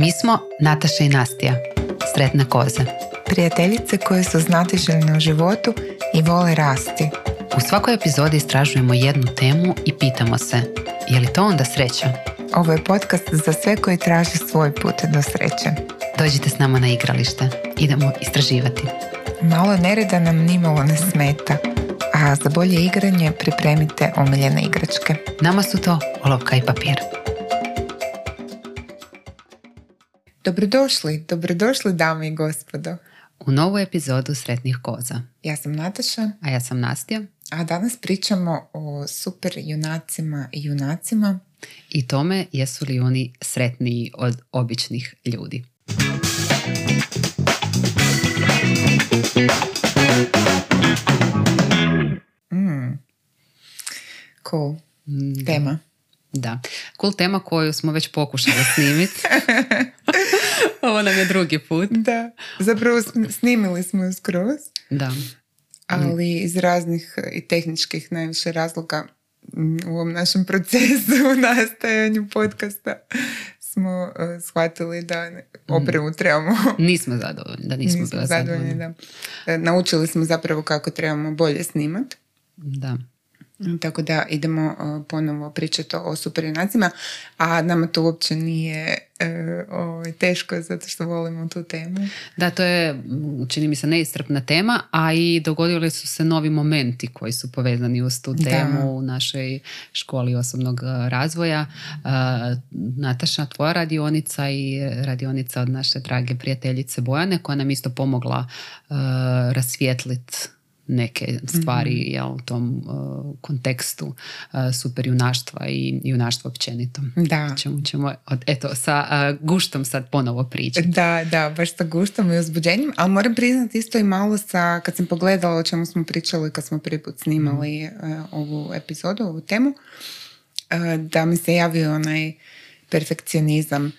Mi smo Nataša i Nastija, sretne koze. Prijateljice koje su znatiželjne u životu i vole rasti. U svakoj epizodi istražujemo jednu temu i pitamo se, je li to onda sreća? Ovo je podcast za sve koji traže svoj put do sreće. Dođite s nama na igralište. Idemo istraživati. Malo nereda nam nimalo ne smeta, a za bolje igranje pripremite omiljene igračke. Nama su to olovka i papir. Dobrodošli, dobrodošli dame i gospodo. U novu epizodu Sretnih koza. Ja sam Nataša, A ja sam Nastja a danas pričamo o super junacima i junacima. i tome jesu li oni sretniji od običnih ljudi. Mm. Cool. Mm, Tema. Da. Cool tema koju smo već pokušali snimiti. Ovo nam je drugi put. Da, zapravo sn- snimili smo ju skroz, Da. ali iz raznih i tehničkih najviše razloga mm, u ovom našem procesu u nastajanju podcasta smo uh, shvatili da ne- opremu trebamo Nismo zadovoljni, da nismo, nismo zadovoljni. zadovoljni. Da. E, Naučili smo zapravo kako trebamo bolje snimat. Da. Tako da idemo uh, ponovo pričati o superinacima, a nama to uopće nije uh, ovaj, teško zato što volimo tu temu. Da, to je, čini mi se, neistrpna tema, a i dogodili su se novi momenti koji su povezani uz tu Da. temu u našoj školi osobnog a, razvoja. Nataša, tvoja radionica i radionica od naše drage prijateljice Bojane, koja nam isto pomogla rasvijetlit neke stvari jel, u tom a, kontekstu a, superjunaštva i junaštva općenito. Da. Čemu ćemo, od- eto, sa a, guštom sad ponovo pričati. Da, da, baš sa guštom i uzbuđenjem, ali moram priznati isto i malo sa, kad sam pogledala o čemu smo pričali kad smo prvi put snimali e, ovu epizodu, ovu temu, da mi se javio onaj perfekcionizam.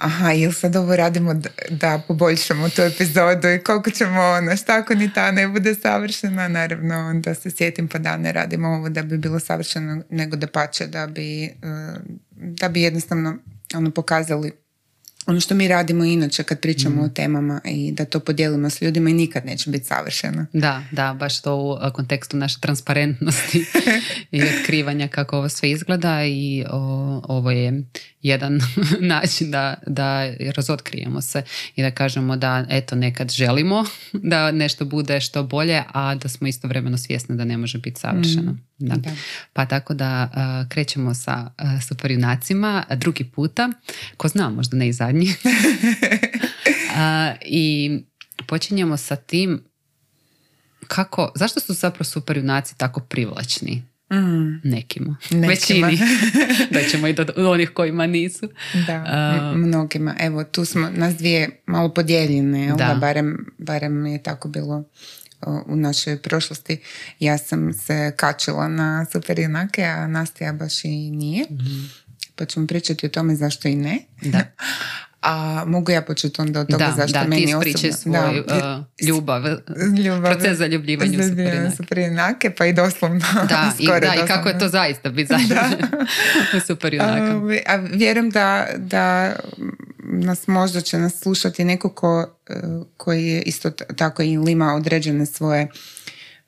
Aha, jel sad ovo radimo da, da poboljšamo tu epizodu i koliko ćemo, ono, šta ako ni ta ne bude savršena, naravno onda se sjetim pa da ne radimo ovo da bi bilo savršeno, nego da pače da bi, e, da bi jednostavno ono, pokazali ono što mi radimo inače kad pričamo o temama i da to podijelimo s ljudima i nikad neće biti savršeno. Da, da, baš to u kontekstu naše transparentnosti i otkrivanja kako ovo sve izgleda i o, ovo je jedan način da, da razotkrijemo se i da kažemo da eto nekad želimo da nešto bude što bolje, a da smo istovremeno svjesni da ne može biti savršeno. Da. Da. Pa tako da a, krećemo sa a, superjunacima a, drugi puta, ko zna, možda ne i zadnji. A, I počinjemo sa tim kako, zašto su zapravo superjunaci tako privlačni Mm, nekima? Nekima. Većini. da ćemo i do onih kojima nisu. da, m- mnogima. Evo, tu smo nas dvije malo podijeljene, jel Da. da, barem, barem je tako bilo u našoj prošlosti. Ja sam se kačila na super junake, a Nastija baš i nije. Pa ćemo pričati o tome zašto i ne. Da. A mogu ja početi onda od toga Da, zašto da, meni ti osobno... svoj Da, uh, ljubav, ljubav, proces zaljubljivanju superinake, pa i doslovno. Da, i, da, i kako je doslovno. to zaista biti zaljubljen u superjunaka. Ovaj, A, vjerujem da, da nas možda će nas slušati neko ko, eh, koji je isto tako ili ima određene svoje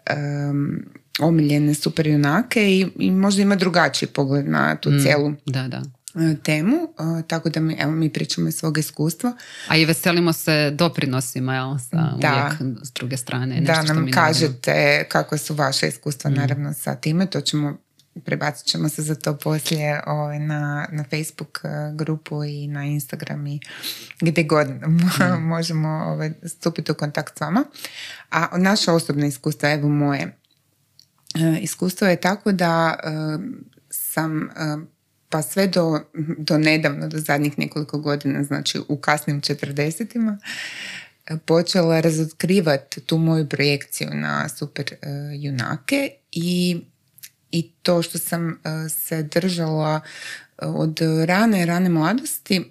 em, omiljene superjunake i, i možda ima drugačiji pogled na tu cijelu Da, da. eh, temu. Eh, tako da mi, evo, mi pričamo iz svog iskustva. A i veselimo se doprinosima, jel, sa Da. uvijek s druge strane. da nešto što nam mi kažete kako su vaše iskustva naravno sa time. To ćemo prebacit ćemo se za to poslije ovaj, na, na Facebook eh, grupu i na Instagram i gdje god možemo ovaj, stupiti u kontakt s vama. A naše osobne iskustva, evo moje, eh, iskustvo je tako da eh, sam eh, pa sve do, do nedavno, do zadnjih nekoliko godina, znači u kasnim četrdesetima, počela razotkrivati tu moju projekciju na super junake i, i to što sam eh, se držala eh, od rane, rane mladosti,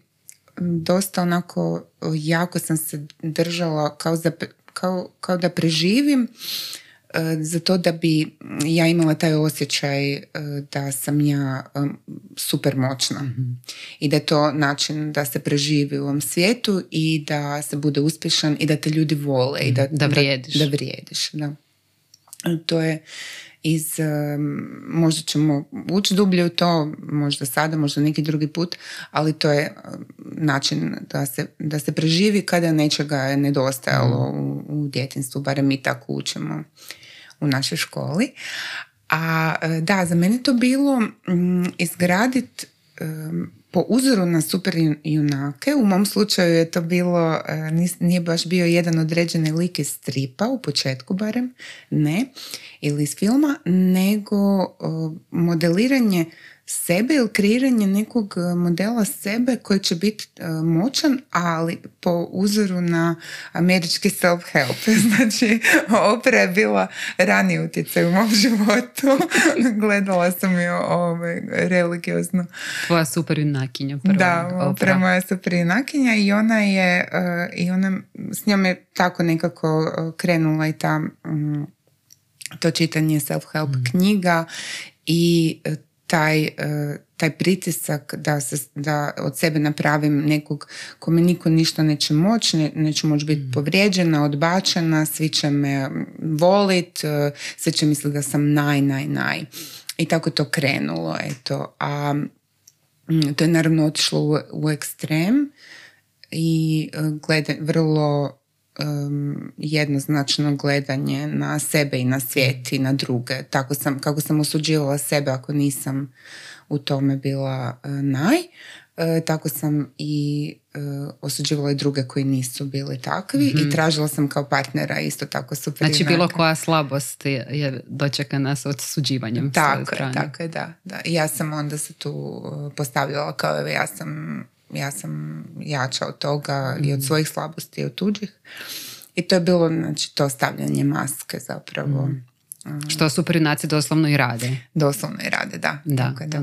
dosta onako eh, jako sam se držala kao, za, kao, kao da preživim za to da bi ja imala taj osjećaj da sam ja super moćna i da je to način da se preživi u ovom svijetu i da se bude uspješan i da te ljudi vole i da, da vrijediš. Da, da vrijediš, da. To je iz, možda ćemo ući dublje u to, možda sada, možda neki drugi put, ali to je način da se, da se preživi kada nečega je nedostajalo mm. u, u djetinstvu, barem mi tako učimo u našoj školi. A e, da, za mene to bilo izgraditi po uzoru na super junake, u mom slučaju je to bilo, e, nije baš bio jedan određeni lik iz stripa, u početku barem, ne, ili iz filma, nego modeliranje sebe ili kreiranje nekog e, modela sebe koji će biti e, moćan, ali po uzoru na američki self-help. Znači, opera je bila rani utjecaj u mom životu. Gledala sam ju ovaj, religiozno. Tvoja super junakinja Da, opera moja super junakinja i ona je, e, i ona, s njom je tako nekako krenula i ta mm, to čitanje self-help mm. knjiga i taj, e, taj pritisak da, se, da od sebe napravim nekog kome niko ništa neće moći, ne, neću moći biti mm. povrijeđena, odbačena, svi će me volit, e, svi će misliti da sam naj, naj, naj. I tako to krenulo, eto. A to je naravno otišlo u, u ekstrem i e, gleda, vrlo um, jednoznačno gledanje na sebe i na svijet i na druge. Tako sam, kako sam osuđivala sebe ako nisam u tome bila uh, naj, uh, tako sam i uh, osuđivala i druge koji nisu bili takvi i mhm. tražila sam kao partnera isto tako super. Znači bilo koja slabost je, je dočekana s osuđivanjem tako je, tako je, da, da. Ja sam onda se tu postavljala kao ja sam ja sam jača od toga i od mm. svojih slabosti i od tuđih. I to je bilo znači, to stavljanje maske zapravo. Mm. Što superjunaci doslovno i rade. Doslovno i rade, da. Da, da.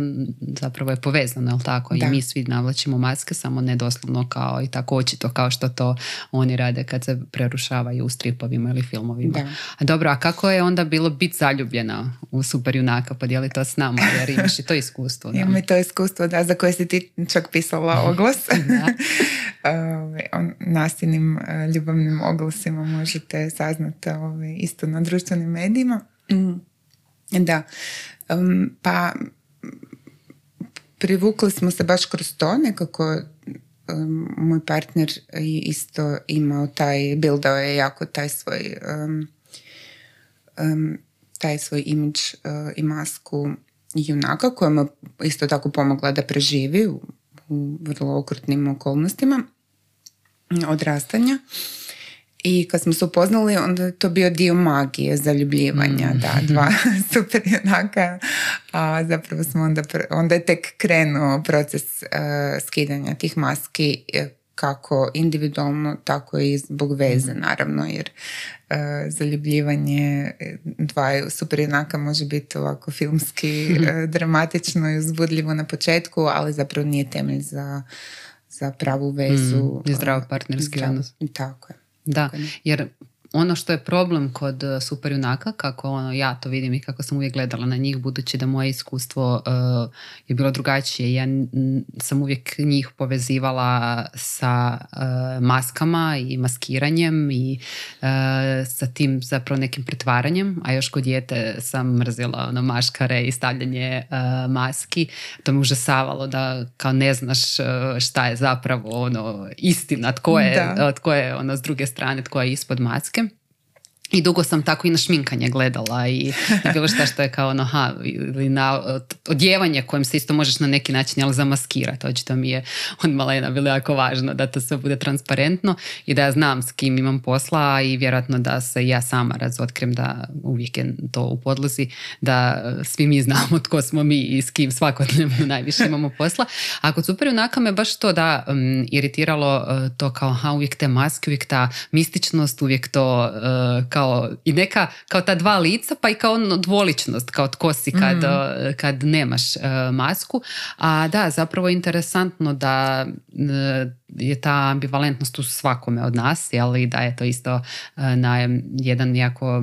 zapravo je povezano, jel tako? I mi svi navlačimo maske, samo ne doslovno kao i tako očito kao što to oni rade kad se prerušavaju u stripovima ili filmovima. Da. A dobro, a kako je onda bilo biti zaljubljena u superjunaka? Podijeli to s nama, jer imaš i to iskustvo. Imam i to iskustvo, da, za koje si ti čak pisala oglas. o nastinim e, ljubavnim oglasima možete saznati isto na društvenim medijima. Mm. Da, pa privukli smo se baš kroz to, nekako moj partner isto imao taj, bildao je jako taj svoj taj svoj imidž uh, i masku junaka koja mu isto tako pomogla da preživi u, u vrlo okrutnim okolnostima odrastanja. I kad smo se upoznali, onda je to bio dio magije, zaljubljivanja, mm. da, dva super junaka, a zapravo smo onda, onda je tek krenuo proces uh, skidanja tih maski e, kako individualno, tako i zbog veze, mm. naravno, jer uh, zaljubljivanje dva super junaka može biti ovako filmski uh, dramatično i uzbudljivo na početku, ali zapravo nije temelj za, za pravu vezu. Mm, I zdrav partnerski odnos. Tako je. Da, jer ono što je problem kod e, superjunaka, kako ono, ja to vidim i kako sam uvijek gledala na njih, budući da moje iskustvo uh, je bilo drugačije. Ja sam uvijek njih povezivala sa uh, maskama i maskiranjem i uh, sa tim zapravo nekim pretvaranjem, a još kod dijete sam mrzila ono, maškare i stavljanje maski. To me užasavalo da kao ne znaš šta je zapravo ono, istina, tko je, tko je ono, s druge strane, tko je ispod maske. I dugo sam tako i na šminkanje gledala i na bilo šta što je kao ono, ha, ili na odjevanje kojem se isto možeš na neki način jel, zamaskirati. Očito mi je od malena bilo jako važno da to sve bude transparentno i da ja znam s kim imam posla i vjerojatno da se ja sama razotkrim da uvijek je to u podlozi, da svi mi znamo tko smo mi i s kim svakodnevno najviše imamo posla. A kod super junaka me baš to da um, iritiralo uh, to kao ha, uvijek te maske, uvijek ta mističnost, uvijek to uh, i neka, kao ta dva lica pa i kao ono dvoličnost kao tko si kad, mm. kad nemaš uh, masku. A da, zapravo je interesantno da uh, je ta ambivalentnost u svakome od nas, ali da je to isto na jedan jako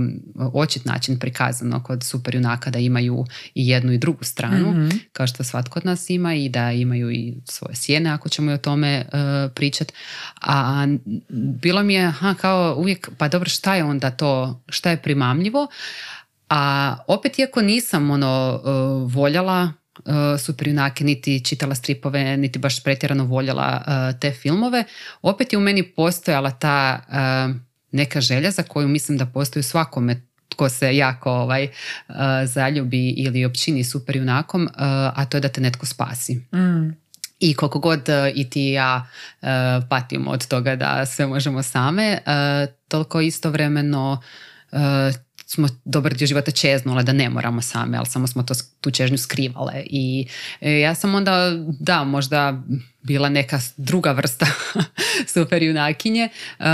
očit način prikazano kod superjunaka da imaju i jednu i drugu stranu, mm kao što svatko od nas ima i da imaju i svoje sjene ako ćemo i o tome uh, pričati. A bilo mi je aha, kao uvijek, pa dobro šta je onda to, šta je primamljivo, a opet iako nisam ono voljela uh, superjunake, niti čitala stripove, niti baš pretjerano voljela te filmove, opet je u meni postojala ta neka želja za koju mislim da postoji u svakome tko se jako ovaj, zaljubi ili općini super junakom, a to je da te netko spasi. Mm. I koliko god i ti i ja patimo od toga da sve možemo same, toliko istovremeno smo dobar dio života čeznule da ne moramo same, ali samo smo to, tu čežnju skrivale. I e, ja sam onda, da, možda bila neka druga vrsta super junakinje uh,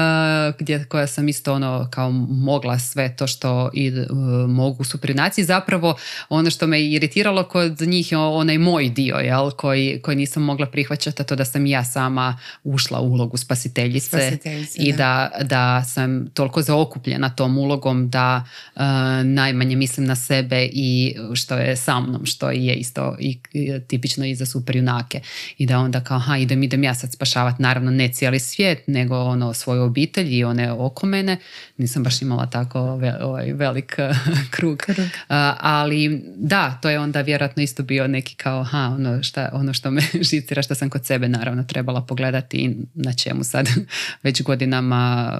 gdje, koja sam isto ono kao mogla sve to što i uh, mogu super junaci. Zapravo ono što me iritiralo kod njih je onaj moj dio jel, koji, koji nisam mogla prihvaćati, to da sam ja sama ušla u ulogu spasiteljice, i da. da. sam toliko zaokupljena tom ulogom da uh, najmanje mislim na sebe i što je sa mnom, što je isto i, tipično i za super junake i da onda kao aha, idem, idem ja sad spašavati, naravno ne cijeli svijet, nego ono svoju obitelj i one oko mene. Nisam baš imala tako ovaj velik krug. ali da, to je onda vjerojatno isto bio neki kao, ha, ono, šta, ono što me žicira, što sam kod sebe naravno trebala pogledati i na čemu sad već godinama,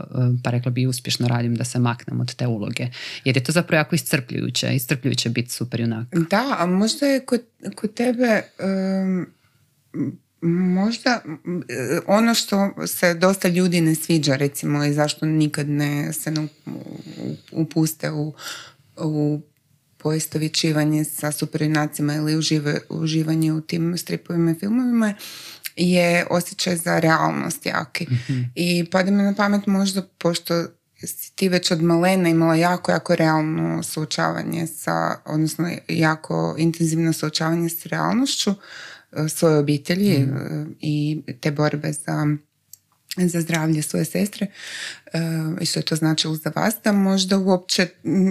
pa rekla bi uspješno radim da se maknem od te uloge. Jer je to zapravo jako iscrpljujuće, iscrpljujuće biti super junak. Da, a možda je kod, kod tebe Možda ono što se dosta ljudi ne sviđa recimo i zašto nikad ne se ne upuste u, u poistovjećivanje sa superinacima ili užive, uživanje u tim stripovima i filmovima je osjećaj za realnost jaki. mm I pada mi na pamet možda pošto si ti već od malena imala jako, jako realno suočavanje sa, odnosno jako intenzivno suočavanje s realnošću, svoje obitelji mm. e, i te borbe za za zdravlje svoje sestre e, i što je to značilo za vas da možda uopće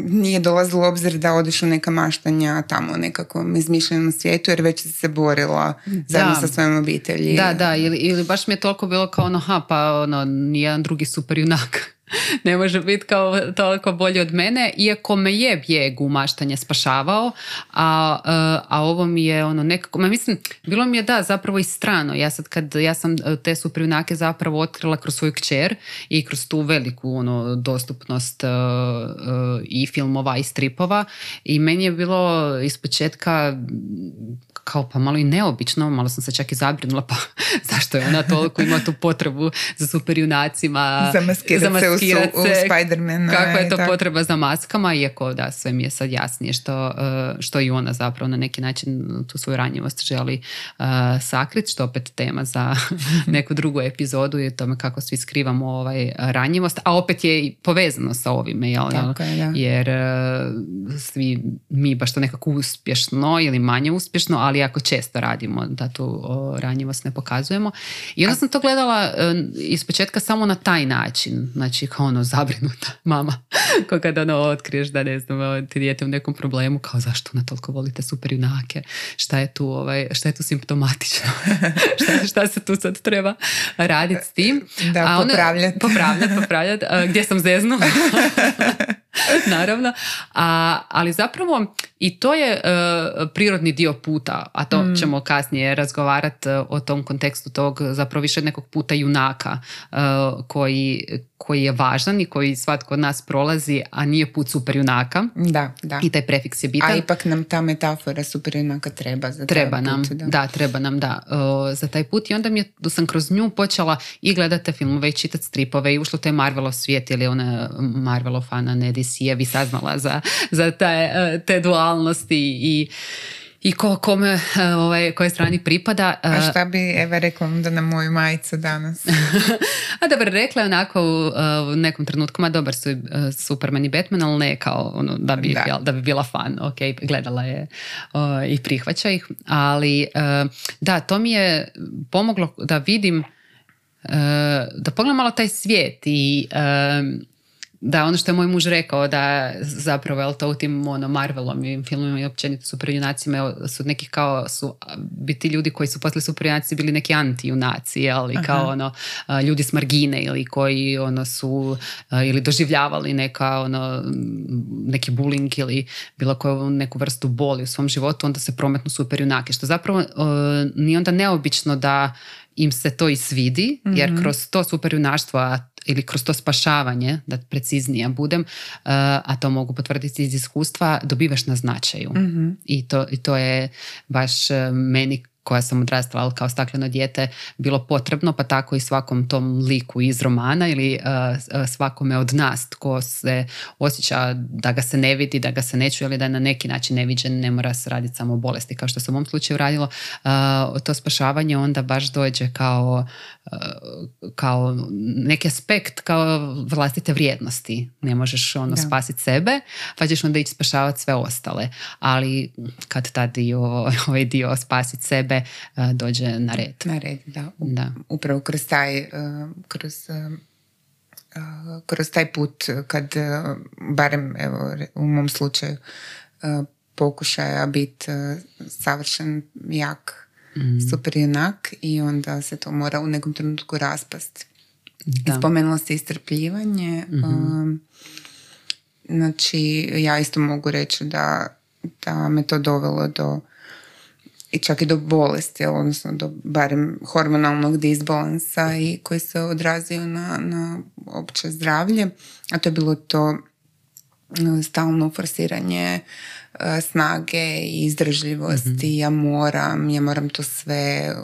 nije dolazilo obzir da odeš u neka maštanja tamo u nekakvom izmišljenom svijetu jer već si se borila zajedno sa svojom obitelji. Da, da, ili, ili baš mi je toliko bilo kao ono, ha, pa ono, nijedan drugi super junak ne može biti kao toliko bolji od mene, iako me je bijeg u maštanje spašavao, a, e, a ovo mi je ono nekako, ma mislim, bilo mi je da zapravo i strano, ja sad kad, ja sam e, te suprivnake zapravo otkrila kroz svoju kćer i kroz tu veliku ono dostupnost uh, i filmova i stripova i meni je bilo ispočetka kao pa malo i neobično, malo sam se čak i zabrinula pa zašto je ona toliko ima tu potrebu za super junacima. Zamaskirati se u, u Spider-Man. Kakva je to potreba za maskama, iako da sve mi je sad jasnije što, e, što i ona zapravo na neki način tu svoju ranjivost želi uh, sakriti, što opet tema za neku drugu epizodu je tome kako svi skrivamo ovaj ranjivost, a opet je i povezano sa ovime, jel? jer e, svi mi baš to nekako uspješno ili manje uspješno, ali jako često radimo da tu ranjivost ne pokazujemo. I onda sam to gledala iz početka samo na taj način. Znači kao ono zabrinuta mama. Ko kada ono otkriješ da ne znam, ti dijete u nekom problemu, kao zašto ona toliko volite super junake? Šta je tu, ovaj, šta je tu simptomatično? šta, šta se tu sad treba raditi s tim? Da, popravljati. Popravljati, popravljati. Gdje sam zeznu? Naravno. A, ali zapravo i to je uh, prirodni dio puta, a to mm. ćemo kasnije razgovarati uh, o tom kontekstu tog zapravo više nekog puta junaka uh, koji, koji je važan i koji svatko od nas prolazi, a nije put super junaka. Da, da. I taj prefiks je bitan. A ipak nam ta metafora super junaka treba za treba taj nam, put. Da. da, treba nam, da, za taj put. I onda mi je, sam kroz nju počela i gledati filmove i čitati stripove i ušlo taj Marvelov svijet ili ona Marvelov fana ne DC-evi saznala za, za te, te dualnosti i i ko, kome, e, ovaj, koje strani pripada. A e, šta bi Eva rekla onda na moju majicu danas? A dobro, rekla je onako u, u nekom trenutku, ma dobar su Superman i Batman, ali ne kao ono, da, bi, da. da bi bila fan. Ok, gledala je i prihvaća ih. Ali da, to mi je pomoglo da vidim da pogledam malo taj svijet i da, ono što je moj muž rekao da zapravo je to u tim ono, Marvelovim filmima i općenito superjunacima su neki kao su biti ljudi koji su poslije superjunaci bili neki antijunaci, ali kao ono ljudi s margine ili koji ono su ili doživljavali neka ono neki bullying ili bilo koju neku vrstu boli u svom životu, onda se prometnu superjunake, što zapravo nije onda neobično da im se to i svidi, jer mhm. kroz to superjunaštvo, ili kroz to spašavanje, da preciznija budem, uh, a to mogu potvrditi iz iskustva, dobivaš na značaju. Mhm. I, to, I to je baš uh, meni koja sam odrastala kao stakleno dijete bilo potrebno, pa tako i svakom tom liku iz romana ili uh, svakome od nas tko se osjeća da ga se ne vidi, da ga se ne čuje ili da je na neki način neviđen, ne mora se raditi samo o bolesti kao što se u mom slučaju radilo. to spašavanje onda baš dođe kao kao neki aspekt kao vlastite vrijednosti. Ne možeš ono spasiti sebe, pa ćeš onda ići spašavati sve ostale. Ali kad ta dio, ovaj dio spasiti sebe dođe na red. Na red, da. da. Upravo kroz taj, kroz, kroz taj put kad barem evo, u mom slučaju pokušaja biti savršen jak mm. super junak i onda se to mora u nekom trenutku raspasti. Da. Spomenula se istrpljivanje. mm Um, znači, ja isto mogu reći da, da me to dovelo do i čak i do bolesti, odnosno do barem hormonalnog disbalansa i koji se odrazio na, na opće zdravlje, a to je bilo to stalno forsiranje E, snage i izdržljivosti. mm Ja moram, ja moram to sve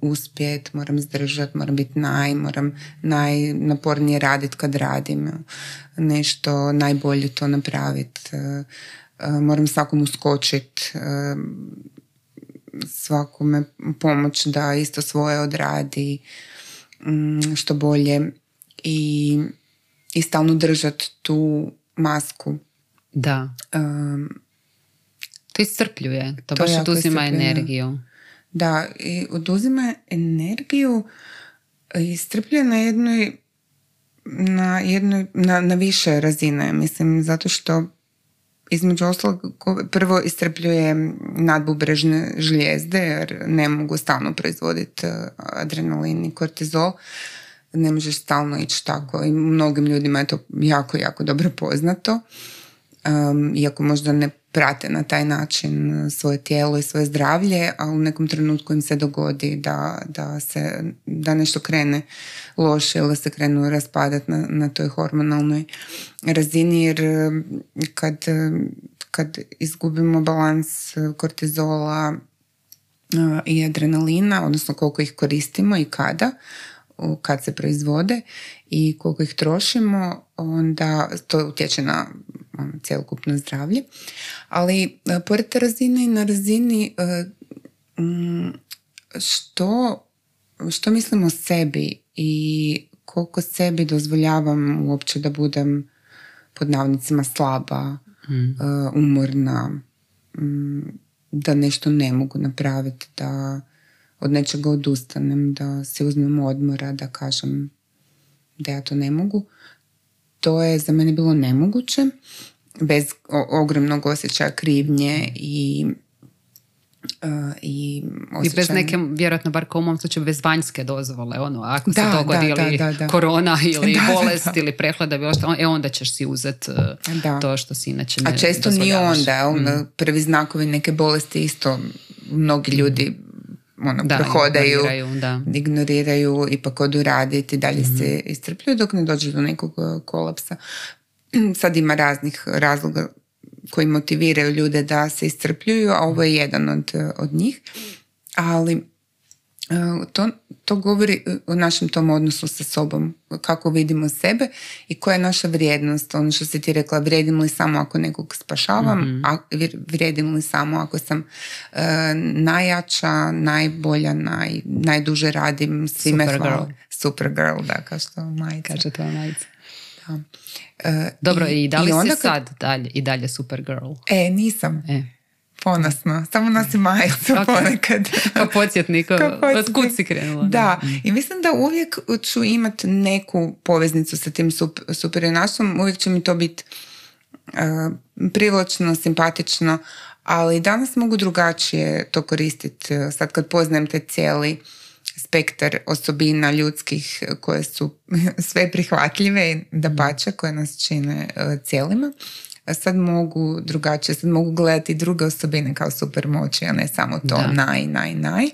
uspjet, moram zdržati, moram biti naj, moram najnapornije raditi kad radim nešto, najbolje to napraviti. E, e, moram svakom uskočiti, svakome pomoć da isto svoje odradi mm, što bolje i, i stalno držati tu masku. Da. To iscrpljuje, to, to baš oduzima energiju. Da, i oduzima energiju i iscrpljuje na jednoj na, jednoj, na, na više razine, mislim, zato što između ostalog prvo istrpljuje nadbubrežne žlijezde jer ne mogu stalno proizvoditi eh, adrenalin i kortizol. Ne možeš stalno ići tako i mnogim ljudima je to jako, jako dobro poznato um, iako možda ne prate na taj način svoje tijelo i svoje zdravlje, a u nekom trenutku im se dogodi da, da, se, da nešto krene loše ili se krenu raspadati na, na toj hormonalnoj razini jer kad, kad izgubimo balans kortizola i adrenalina, odnosno koliko ih koristimo i kada, kad se proizvode i koliko ih trošimo, onda to utječe na cjelokupno zdravlje. Ali e, pored te razine i na razini e, što, što mislim o sebi i koliko sebi dozvoljavam uopće da budem pod navodnicima slaba, mm. umorna, da nešto ne mogu napraviti, da od nečega odustanem, da se uzmem odmora, da kažem da ja to ne mogu. To je za mene bilo nemoguće, bez ogromnog osjećaja krivnje i Uh, i, I bez neke, vjerojatno bar kao u mom slučaju, bez vanjske dozvole, ono, ako da, se dogodi ili korona ili bolest ili prehlada, bilo što, e onda ćeš si uzeti uh, to što si inače ne A često nije onda, mm. prvi znakovi neke bolesti isto mnogi ljudi ono, da, prohodaju, ignoriraju, da. ignoriraju, ipak odu raditi, dalje mm se istrpljuju dok ne dođe do nekog uh, kolapsa. Sad ima raznih razloga koji motiviraju ljude da se iscrpljuju, a ovo je jedan od, uh, od njih. Ali to, to govori o našem tom odnosu sa sobom, kako vidimo sebe i koja je naša vrijednost. Ono što si ti rekla, vrijedim li samo ako nekog spašavam, mm a vrijedim li samo ako sam uh, najjača, najbolja, naj, najduže radim, svime Super hvala. Super girl, da, kao što majica. Kaže tvoja majica. Da. Uh, Dobro, i, i da li i onda si sad dalje, i dalje super girl? E, nisam. E ponosno. Samo nosi majicu ponekad. Kao podsjetnik, od kud si krenula. Da, i mislim da uvijek ću imati neku poveznicu sa tim super, uvijek će mi to biti uh, privlačno, simpatično, ali danas mogu drugačije to koristiti. Sad kad poznajem te cijeli spektar osobina ljudskih koje su sve prihvatljive i da pače koje nas čine uh, cijelima sad mogu drugačije, sad mogu gledati druge osobine kao super moći, a ne samo to da. naj, naj, naj.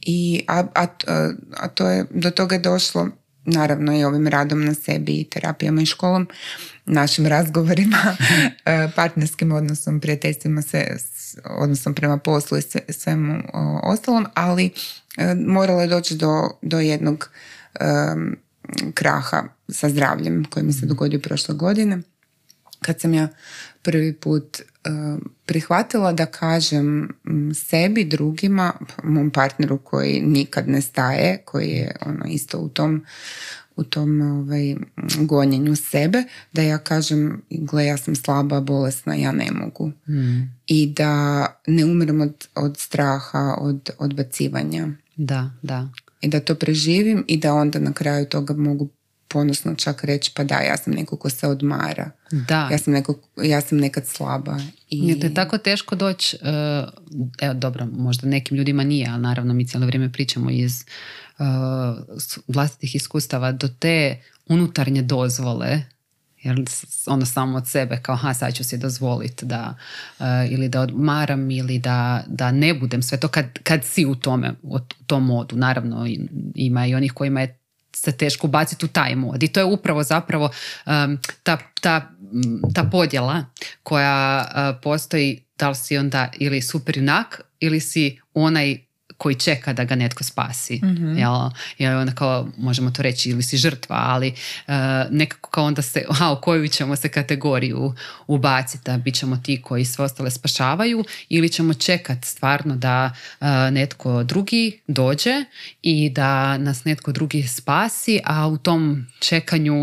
I, a, a, a to je, do toga je došlo naravno i ovim radom na sebi i terapijama i školom, našim razgovorima, e, partnerskim odnosom, prijateljstvima se, odnosom prema poslu i svemu ostalom, ali e, moralo je doći do, do jednog kraha sa zdravljem koji mi se dogodio prošle godine kad sam ja prvi put uh, prihvatila da kažem sebi, drugima, mom partneru koji nikad ne staje, koji je ono isto u tom u tom ovaj, gonjenju sebe, da ja kažem, gle, ja sam slaba, bolesna, ja ne mogu. Hmm. I da ne umrem od, od straha, od odbacivanja. Da, da. I da to preživim i da onda na kraju toga mogu ponosno čak reći pa da, ja sam neko ko se odmara. Da. Ja sam, neko, ja sam nekad slaba. I... Je to je tako teško doći, uh, evo dobro, možda nekim ljudima nije, ali naravno mi cijelo vrijeme pričamo iz uh, vlastitih iskustava do te unutarnje dozvole jer ono samo od sebe kao ha sad ću si dozvoliti da uh, ili da odmaram ili da, da ne budem sve to kad, kad si u tome u tom modu naravno ima i onih kojima je se teško baciti u taj mod. I to je upravo zapravo um, ta, ta, ta podjela koja uh, postoji da li si onda ili super junak ili si onaj koji čeka da ga netko spasi. Mm-hmm. Jel? Jel, onda kao, možemo to reći, ili si žrtva, ali uh, nekako kao onda se, a u koju ćemo se kategoriju ubaciti, bit ćemo ti koji sve ostale spašavaju ili ćemo čekati stvarno da uh, netko drugi dođe i da nas netko drugi spasi, a u tom čekanju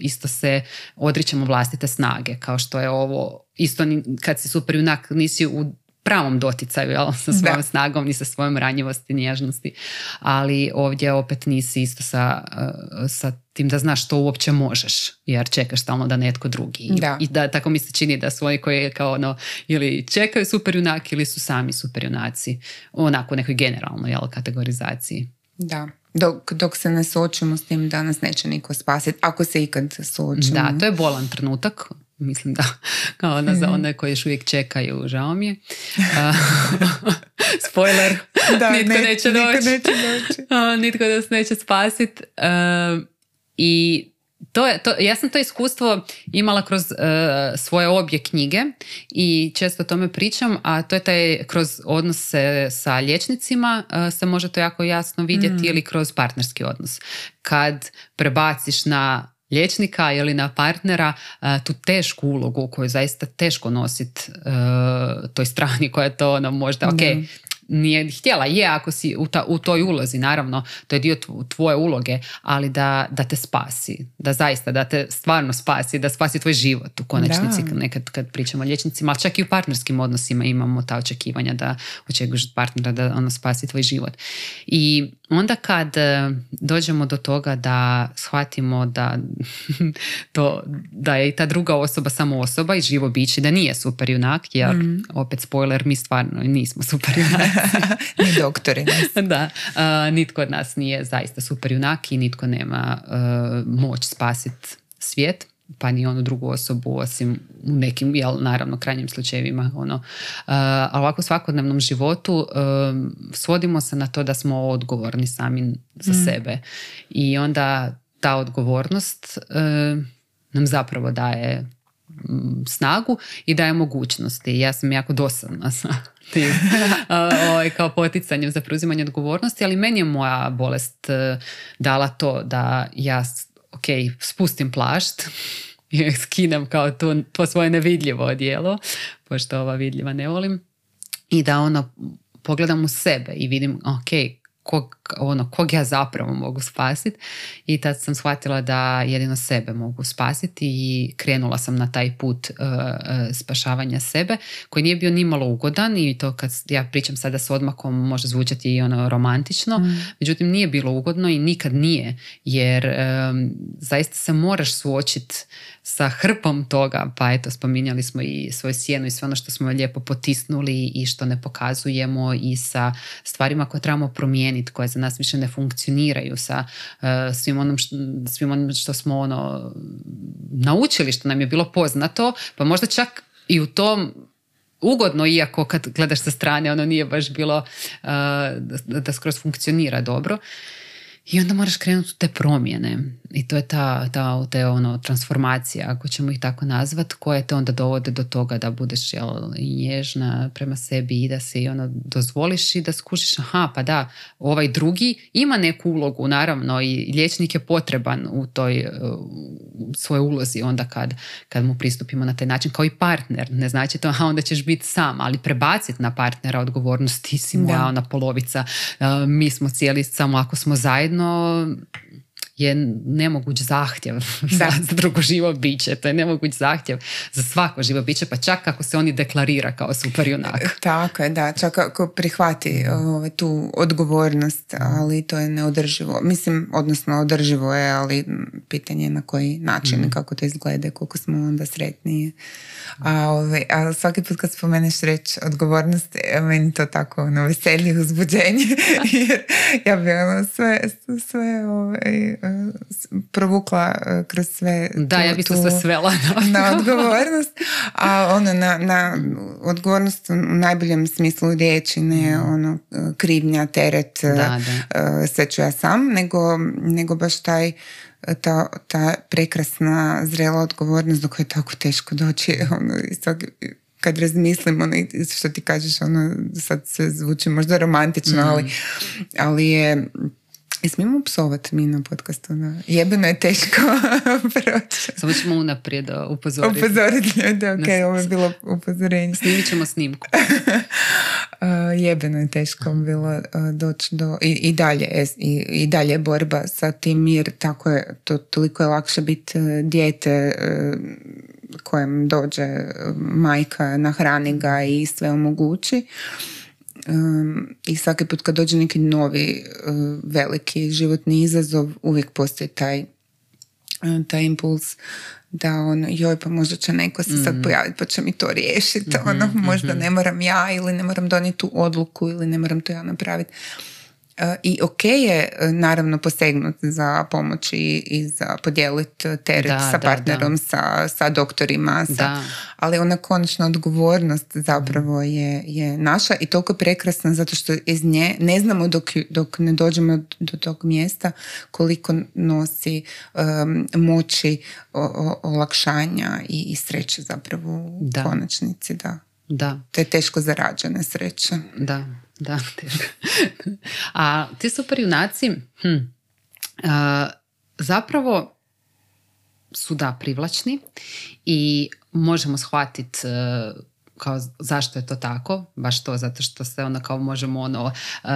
isto se odričemo vlastite snage, kao što je ovo isto kad si super junak nisi u pravom doticaju jel, sa svojom snagom ni sa svojom ranjivosti, nježnosti. Ali ovdje opet nisi isto sa, uh, sa tim da znaš što uopće možeš, jer čekaš stalno da netko drugi. Da. I da tako mi se čini da su oni koji kao ono, ili čekaju super junaki ili su sami super junaci. Onako u nekoj generalnoj jel, kategorizaciji. Da. Dok, dok se ne suočimo s tim da nas neće niko spasiti, ako se ikad suočimo. Da, to je bolan trenutak, mislim da kao ono za mhm. one koji još uvijek čekaju, žao mi je. spoiler, da, nitko ne, neće doći. Neće doći. nitko nas neće spasiti. I to to, ja sam to iskustvo imala kroz uh, svoje obje knjige i često o tome pričam, a to je taj kroz odnose sa liječnicima uh, se može to jako jasno vidjeti mm. ili kroz partnerski odnos. Kad prebaciš na liječnika ili na partnera tu tešku ulogu koju zaista teško nositi toj strani koja je to ono možda ok, nije htjela, je ako si u, ta, u toj ulozi, naravno, to je dio tvoje uloge, ali da, da te spasi, da zaista, da te stvarno spasi, da spasi tvoj život u konačnici, da. nekad kad pričamo o liječnicima, ali čak i u partnerskim odnosima imamo ta očekivanja da očekuješ od partnera da ono spasi tvoj život. I onda kad e, dođemo do toga da shvatimo da, to, da je i ta druga osoba samo osoba i živo biće, da nije super junak, jer mm. opet spoiler, mi stvarno nismo super Ni doktori. da, nitko od nas nije zaista super junak i nitko nema moć spasiti svijet pa ni onu drugu osobu osim u nekim, jel, naravno, krajnjim slučajevima. Ono. Uh, ali ovako u svakodnevnom životu svodimo se na to da smo odgovorni sami za mm. sebe. I onda ta odgovornost nam zapravo daje snagu i daje mogućnosti. Ja sam jako dosadna sa tim ovaj, kao poticanjem za preuzimanje odgovornosti, ali meni je moja bolest e, dala to da ja ok, spustim plašt i skinem kao to, to svoje nevidljivo odijelo, pošto ova vidljiva ne volim, i da ono pogledam u sebe i vidim ok, ono, kog ja zapravo mogu spasiti i tad sam shvatila da jedino sebe mogu spasiti i krenula sam na taj put uh, spašavanja sebe koji nije bio nimalo ugodan i to kad ja pričam sada s odmakom može zvučati i ono romantično, mm. međutim nije bilo ugodno i nikad nije jer um, zaista se moraš suočiti sa hrpom toga, pa eto spominjali smo i svoju sjenu i sve ono što smo lijepo potisnuli i što ne pokazujemo i sa stvarima koje trebamo promijeniti, koje za nas više ne funkcioniraju, sa uh, svim, onom što, svim onom što smo ono naučili, što nam je bilo poznato, pa možda čak i u tom ugodno, iako kad gledaš sa strane ono nije baš bilo uh, da skroz funkcionira dobro. I onda moraš krenuti u te promjene. I to je ta, ta te ono, transformacija, ako ćemo ih tako nazvat, koje te onda dovode do toga da budeš jel, nježna prema sebi i da se ono, dozvoliš i da skušiš, aha, pa da, ovaj drugi ima neku ulogu, naravno, i liječnik je potreban u toj u svojoj ulozi onda kad, kad mu pristupimo na taj način, kao i partner. Ne znači to, aha, onda ćeš biti sam, ali prebaciti na partnera odgovornost, ti si moja ona polovica, mi smo cijeli samo ako smo zajedno, je nemoguć zahtjev za, drugo živo biće. To je nemoguć zahtjev za svako živo biće, pa čak ako se oni deklarira kao super junak. E, tako je, da. Čak ako prihvati ovaj, tu odgovornost, ali to je neodrživo. Mislim, odnosno održivo je, ali pitanje je na koji način mm. kako to izgleda, koliko smo onda sretniji. A, ovaj, a svaki put kad spomeneš reč odgovornost, e, meni to tako ono, veselje, uzbuđenje. Jer ja bi ono sve, sve ovaj, provukla e, kroz sve da, ja bi se sve svela na, odgovornost a ono na, na odgovornost u najboljem smislu riječi ne mm. ono krivnja, teret e, da, da. sve ću ja sam nego, nego baš taj ta, ta prekrasna zrela odgovornost do koje je tako teško doći ono, kad razmislim ono, što ti kažeš ono, sad se zvuči možda romantično ali, mm. ali je i smijemo psovati mi na podcastu? Da? Jebeno je teško proći. Samo ćemo unaprijed upozoriti. Upozoriti ljude, ok, ovo je bilo upozorenje. Snimit ćemo snimku. uh, jebeno je teško bilo uh, doći do... I, i dalje i, i dalje borba sa tim jer tako je, to, toliko je lakše biti uh, dijete uh, kojem dođe majka, nahrani ga i sve omogući i svaki put kad dođe neki novi veliki životni izazov uvijek postoji taj taj impuls da ono, joj pa možda će neko se sad mhm. pojaviti pa će mi to riješiti, mm ono, možda mhm. ne moram ja ili ne moram donijeti tu odluku ili ne moram to ja napraviti. I ok je e, naravno posegnuti za pomoć i, za podijeliti teret sa partnerom, Sa, sa doktorima, sa, ali ona konačna odgovornost zapravo je, je naša i toliko prekrasna zato što iz nje ne znamo dok, dok ne dođemo do tog mjesta koliko nosi moći olakšanja i, i sreće zapravo u konačnici. Da. Da. To je teško zarađene sreće. Da, da, teško. A ti super junaci, hm, zapravo su da privlačni i možemo shvatiti kao zašto je to tako, baš to zato što se ono kao možemo ono uh,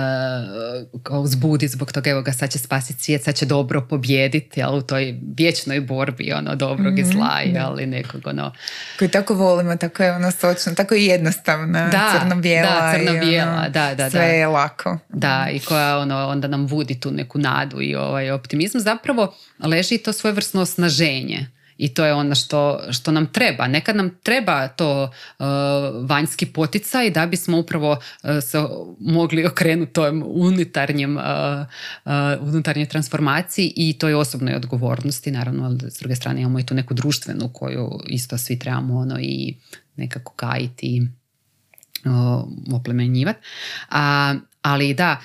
kao uzbuditi zbog toga evo ga sad će spasiti svijet, sad će dobro pobijediti, ali u toj vječnoj borbi ono dobrog mm-hmm, i zla ali nekog ono. Koji tako volimo, tako je ono sočno, tako i jednostavna, da, crno-bijela da, crno-bijela, ono, da, da, sve je lako. Da, i koja ono onda nam budi tu neku nadu i ovaj optimizam, zapravo leži to svojevrsno osnaženje i to je ono što, što nam treba. Nekad nam treba to uh, vanjski poticaj da bismo upravo uh, se mogli okrenuti tom unutarnjem, uh, unutarnjoj transformaciji i toj osobnoj odgovornosti. Naravno, ali s druge strane imamo i tu neku društvenu koju isto svi trebamo ono i nekako kajiti oplemenjivati. ali da,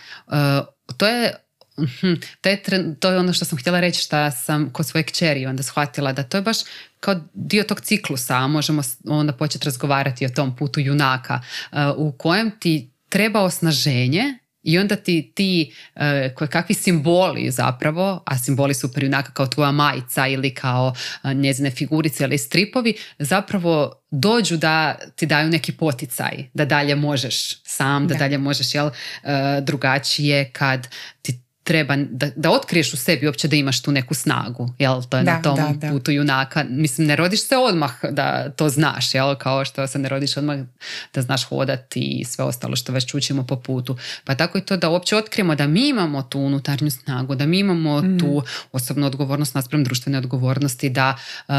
to je Mhm. To je, to je ono što sam htjela reći što sam kod svoje kćeri onda shvatila da to je baš kao dio tog ciklusa, a možemo onda početi razgovarati o tom putu junaka uh, u kojem ti treba osnaženje I onda ti ti uh, kakvi simboli zapravo, a simboli super junaka kao tvoja majica ili kao uh, njezine figurice ili stripovi, zapravo dođu da ti daju neki poticaj, da dalje možeš sam, da, da. dalje možeš jel, drugačije kad ti treba da, da otkriješ u sebi uopće da imaš tu neku snagu, jel, to je na tom da, putu junaka. Mislim, ne rodiš se odmah da to znaš, jel, kao što se ne rodiš odmah da znaš hodati i sve ostalo što već učimo po putu. Pa tako je to da uopće otkrijemo da mi imamo tu unutarnju snagu, da mi imamo mm. tu osobnu odgovornost naspram društvene odgovornosti, da uh,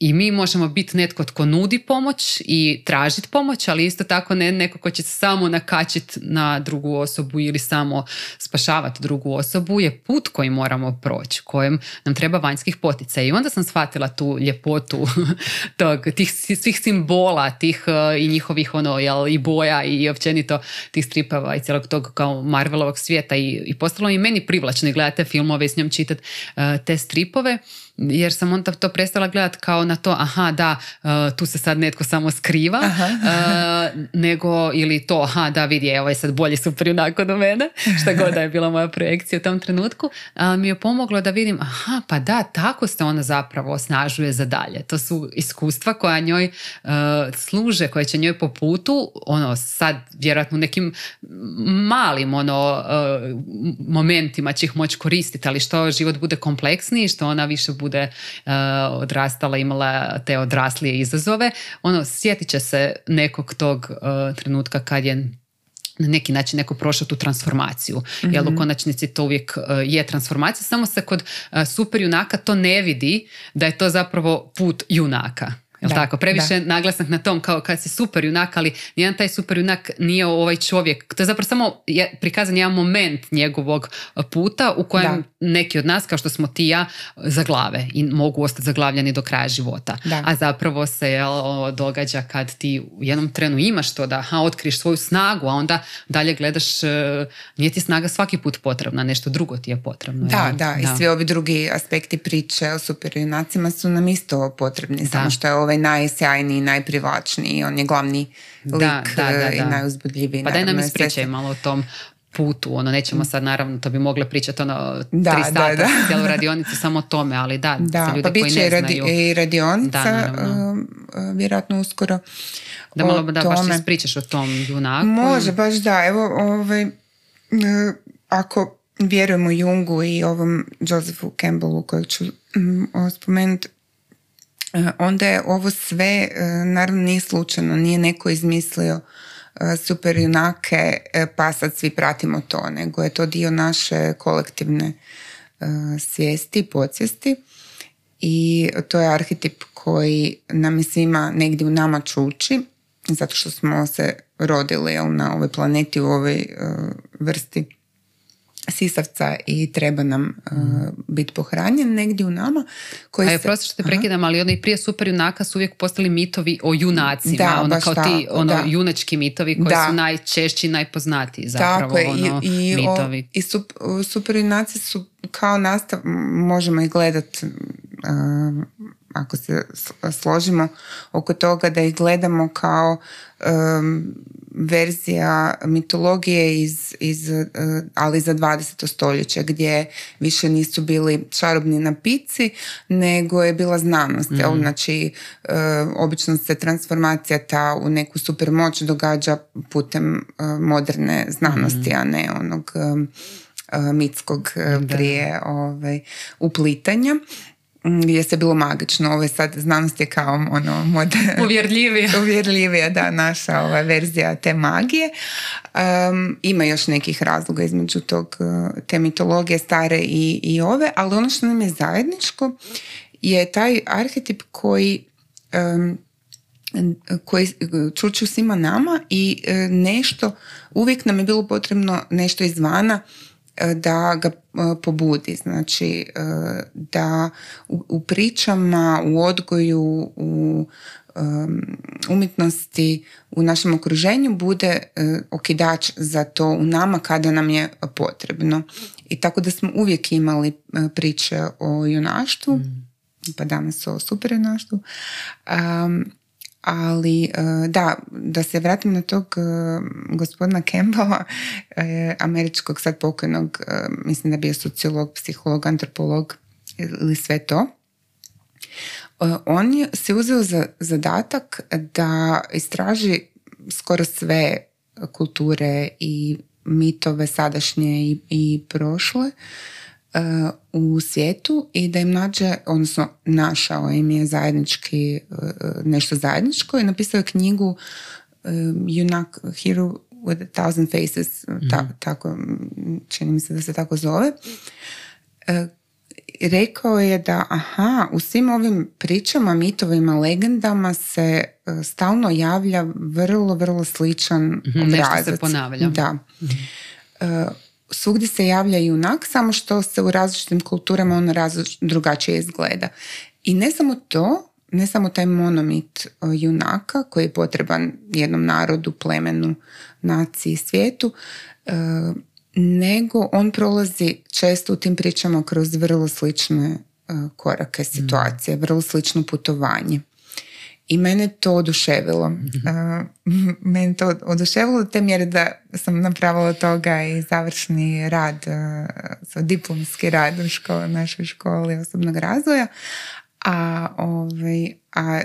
i mi možemo biti netko tko nudi pomoć i tražiti pomoć, ali isto tako ne neko ko će samo nakačiti na drugu osobu ili samo spašavati drugu osobu je put koji moramo proći, kojem nam treba vanjskih poticaja. I onda sam shvatila tu ljepotu tog, tih svih simbola, tih e, i njihovih ono, jel, i boja i općenito tih stripava i cijelog tog kao Marvelovog svijeta i, i postalo i meni privlačno gledati filmove i s njom čitati e, te stripove jer sam onda to prestala gledati kao na to, aha da, uh, tu se sad netko samo skriva, uh, nego ili to, aha da vidi, evo je sad bolji super junak od mene, šta god da je bila moja projekcija u tom trenutku, mi je pomoglo da vidim, aha pa da, tako se ona zapravo osnažuje za dalje. To su iskustva koja njoj uh, služe, koje će njoj po putu, ono sad vjerojatno nekim malim ono momentima će ih moći koristiti, ali što život bude kompleksniji, što ona više bude bude uh, odrastala, imala te odraslije izazove, ono, sjetit će se nekog tog uh, trenutka kad je na neki način neko prošao tu transformaciju. mm Jer u mhm. konačnici to uvijek uh, je transformacija, samo se kod uh, super junaka to ne vidi da je to zapravo put junaka. Jel tako? Previše naglasak na tom kao kad si super junak, ali nijedan taj super junak nije ovaj čovjek. To je zapravo samo je, prikazan jedan moment njegovog puta u kojem neki od nas, kao što smo ti ja, zaglave i mogu ostati zaglavljeni do kraja života. A zapravo se jel, događa kad ti u jednom trenu imaš to da aha, otkriješ svoju snagu, a onda dalje gledaš, e, nije ti snaga svaki put potrebna, nešto drugo ti je potrebno. Da, da, i svi ovi drugi aspekti priče o super junacima su nam isto potrebni, samo što je ovaj najsjajniji, najprivlačniji, on je glavni lik da, i najuzbudljiviji. Pa daj nam ispričaj malo o tom putu, ono nećemo sad naravno, to bi mogle pričati ono da, tri sata da, cijelu radionicu samo o tome, ali da, da ljudi pa koji ne radi, i radionica um, uh, vjerojatno uskoro da malo da baš ispričaš o tom junaku može baš da, evo ovaj, uh, ako vjerujemo Jungu i ovom Josephu Campbellu kojeg ću um, spomenuti E, onda je ovo sve, e, naravno nije slučajno, nije neko izmislio e, super junake pa sad svi pratimo to, nego je to dio naše kolektivne svijesti, podsvijesti. I to je arhetip koji nam je svima negdje u nama čuči, zato što smo se rodili na ovoj planeti, u ovoj vrsti sisavca i treba nam uh, biti pohranjen negdje u nama. Koji A je prosto što te prekidam, ali oni prije super junaka su uvijek postali mitovi o junacima. Da, ono kao ti ono, junački mitovi koji su najčešći i najpoznatiji zapravo. Tako ono, i, i, mitovi. I super junaci su kao nastav, možemo ih gledati uh, ako se složimo oko toga da ih gledamo kao um, verzija mitologije iz, iz uh, ali za 20. stoljeće gdje više nisu bili čarobni napici nego je bila znanost. mm Znači uh, obično se transformacija ta u neku super moć događa putem uh, moderne znanosti, mhm. a ne onog um, mitskog prije ovaj, uplitanja. Mm, je se bilo magično. Ovo je sad, znanost je kao ono, mod... uvjerljivija. uvjerljivija, da, naša ova verzija te magije. Um, ima još nekih razloga između tog, uh, te mitologije stare i, i ove, ali ono što nam je zajedničko je taj arhetip koji um, koji čuču svima nama i uh, nešto, uvijek nam je bilo potrebno nešto izvana E, da ga e, pobudi. Znači e, da u, pričama, u odgoju, u umjetnosti u našem okruženju bude okidač za to u nama kada nam je potrebno. I tako da smo uvijek imali priče o junaštvu, mm. pa danas o super junaštvu. Ali e, da, da se vratim na tog e, gospodina Campbella, e, američkog sad pokojnog, mislim da bio sociolog, psiholog, antropolog ili sve to. On se uzeo za zadatak da istraži skoro sve kulture i mitove sadašnje i, i prošle u svijetu i da im nađe, odnosno našao im je zajednički uh, nešto zajedničko i napisao je knjigu Junak Hero with a Thousand Faces, ta, mhm. tako, čini mi se da se tako zove. Rekao je da aha, u svim ovim pričama, mitovima, legendama se stalno javlja vrlo, vrlo sličan mm-hmm, Nešto se ponavlja. Da. mm svugdje se javlja junak, samo što se u različitim kulturama on drugačije izgleda. I ne samo to, ne samo taj monomit junaka koji je potreban jednom narodu, plemenu, naciji, svijetu, e, nego on prolazi često u tim pričama kroz vrlo slične e, korake situacije, vrlo slično putovanje. I mene to oduševilo. Uh, mene to oduševilo do te mjere da sam napravila toga i završni rad, diplomski rad u školi, našoj školi osobnog razvoja. A, ovaj, a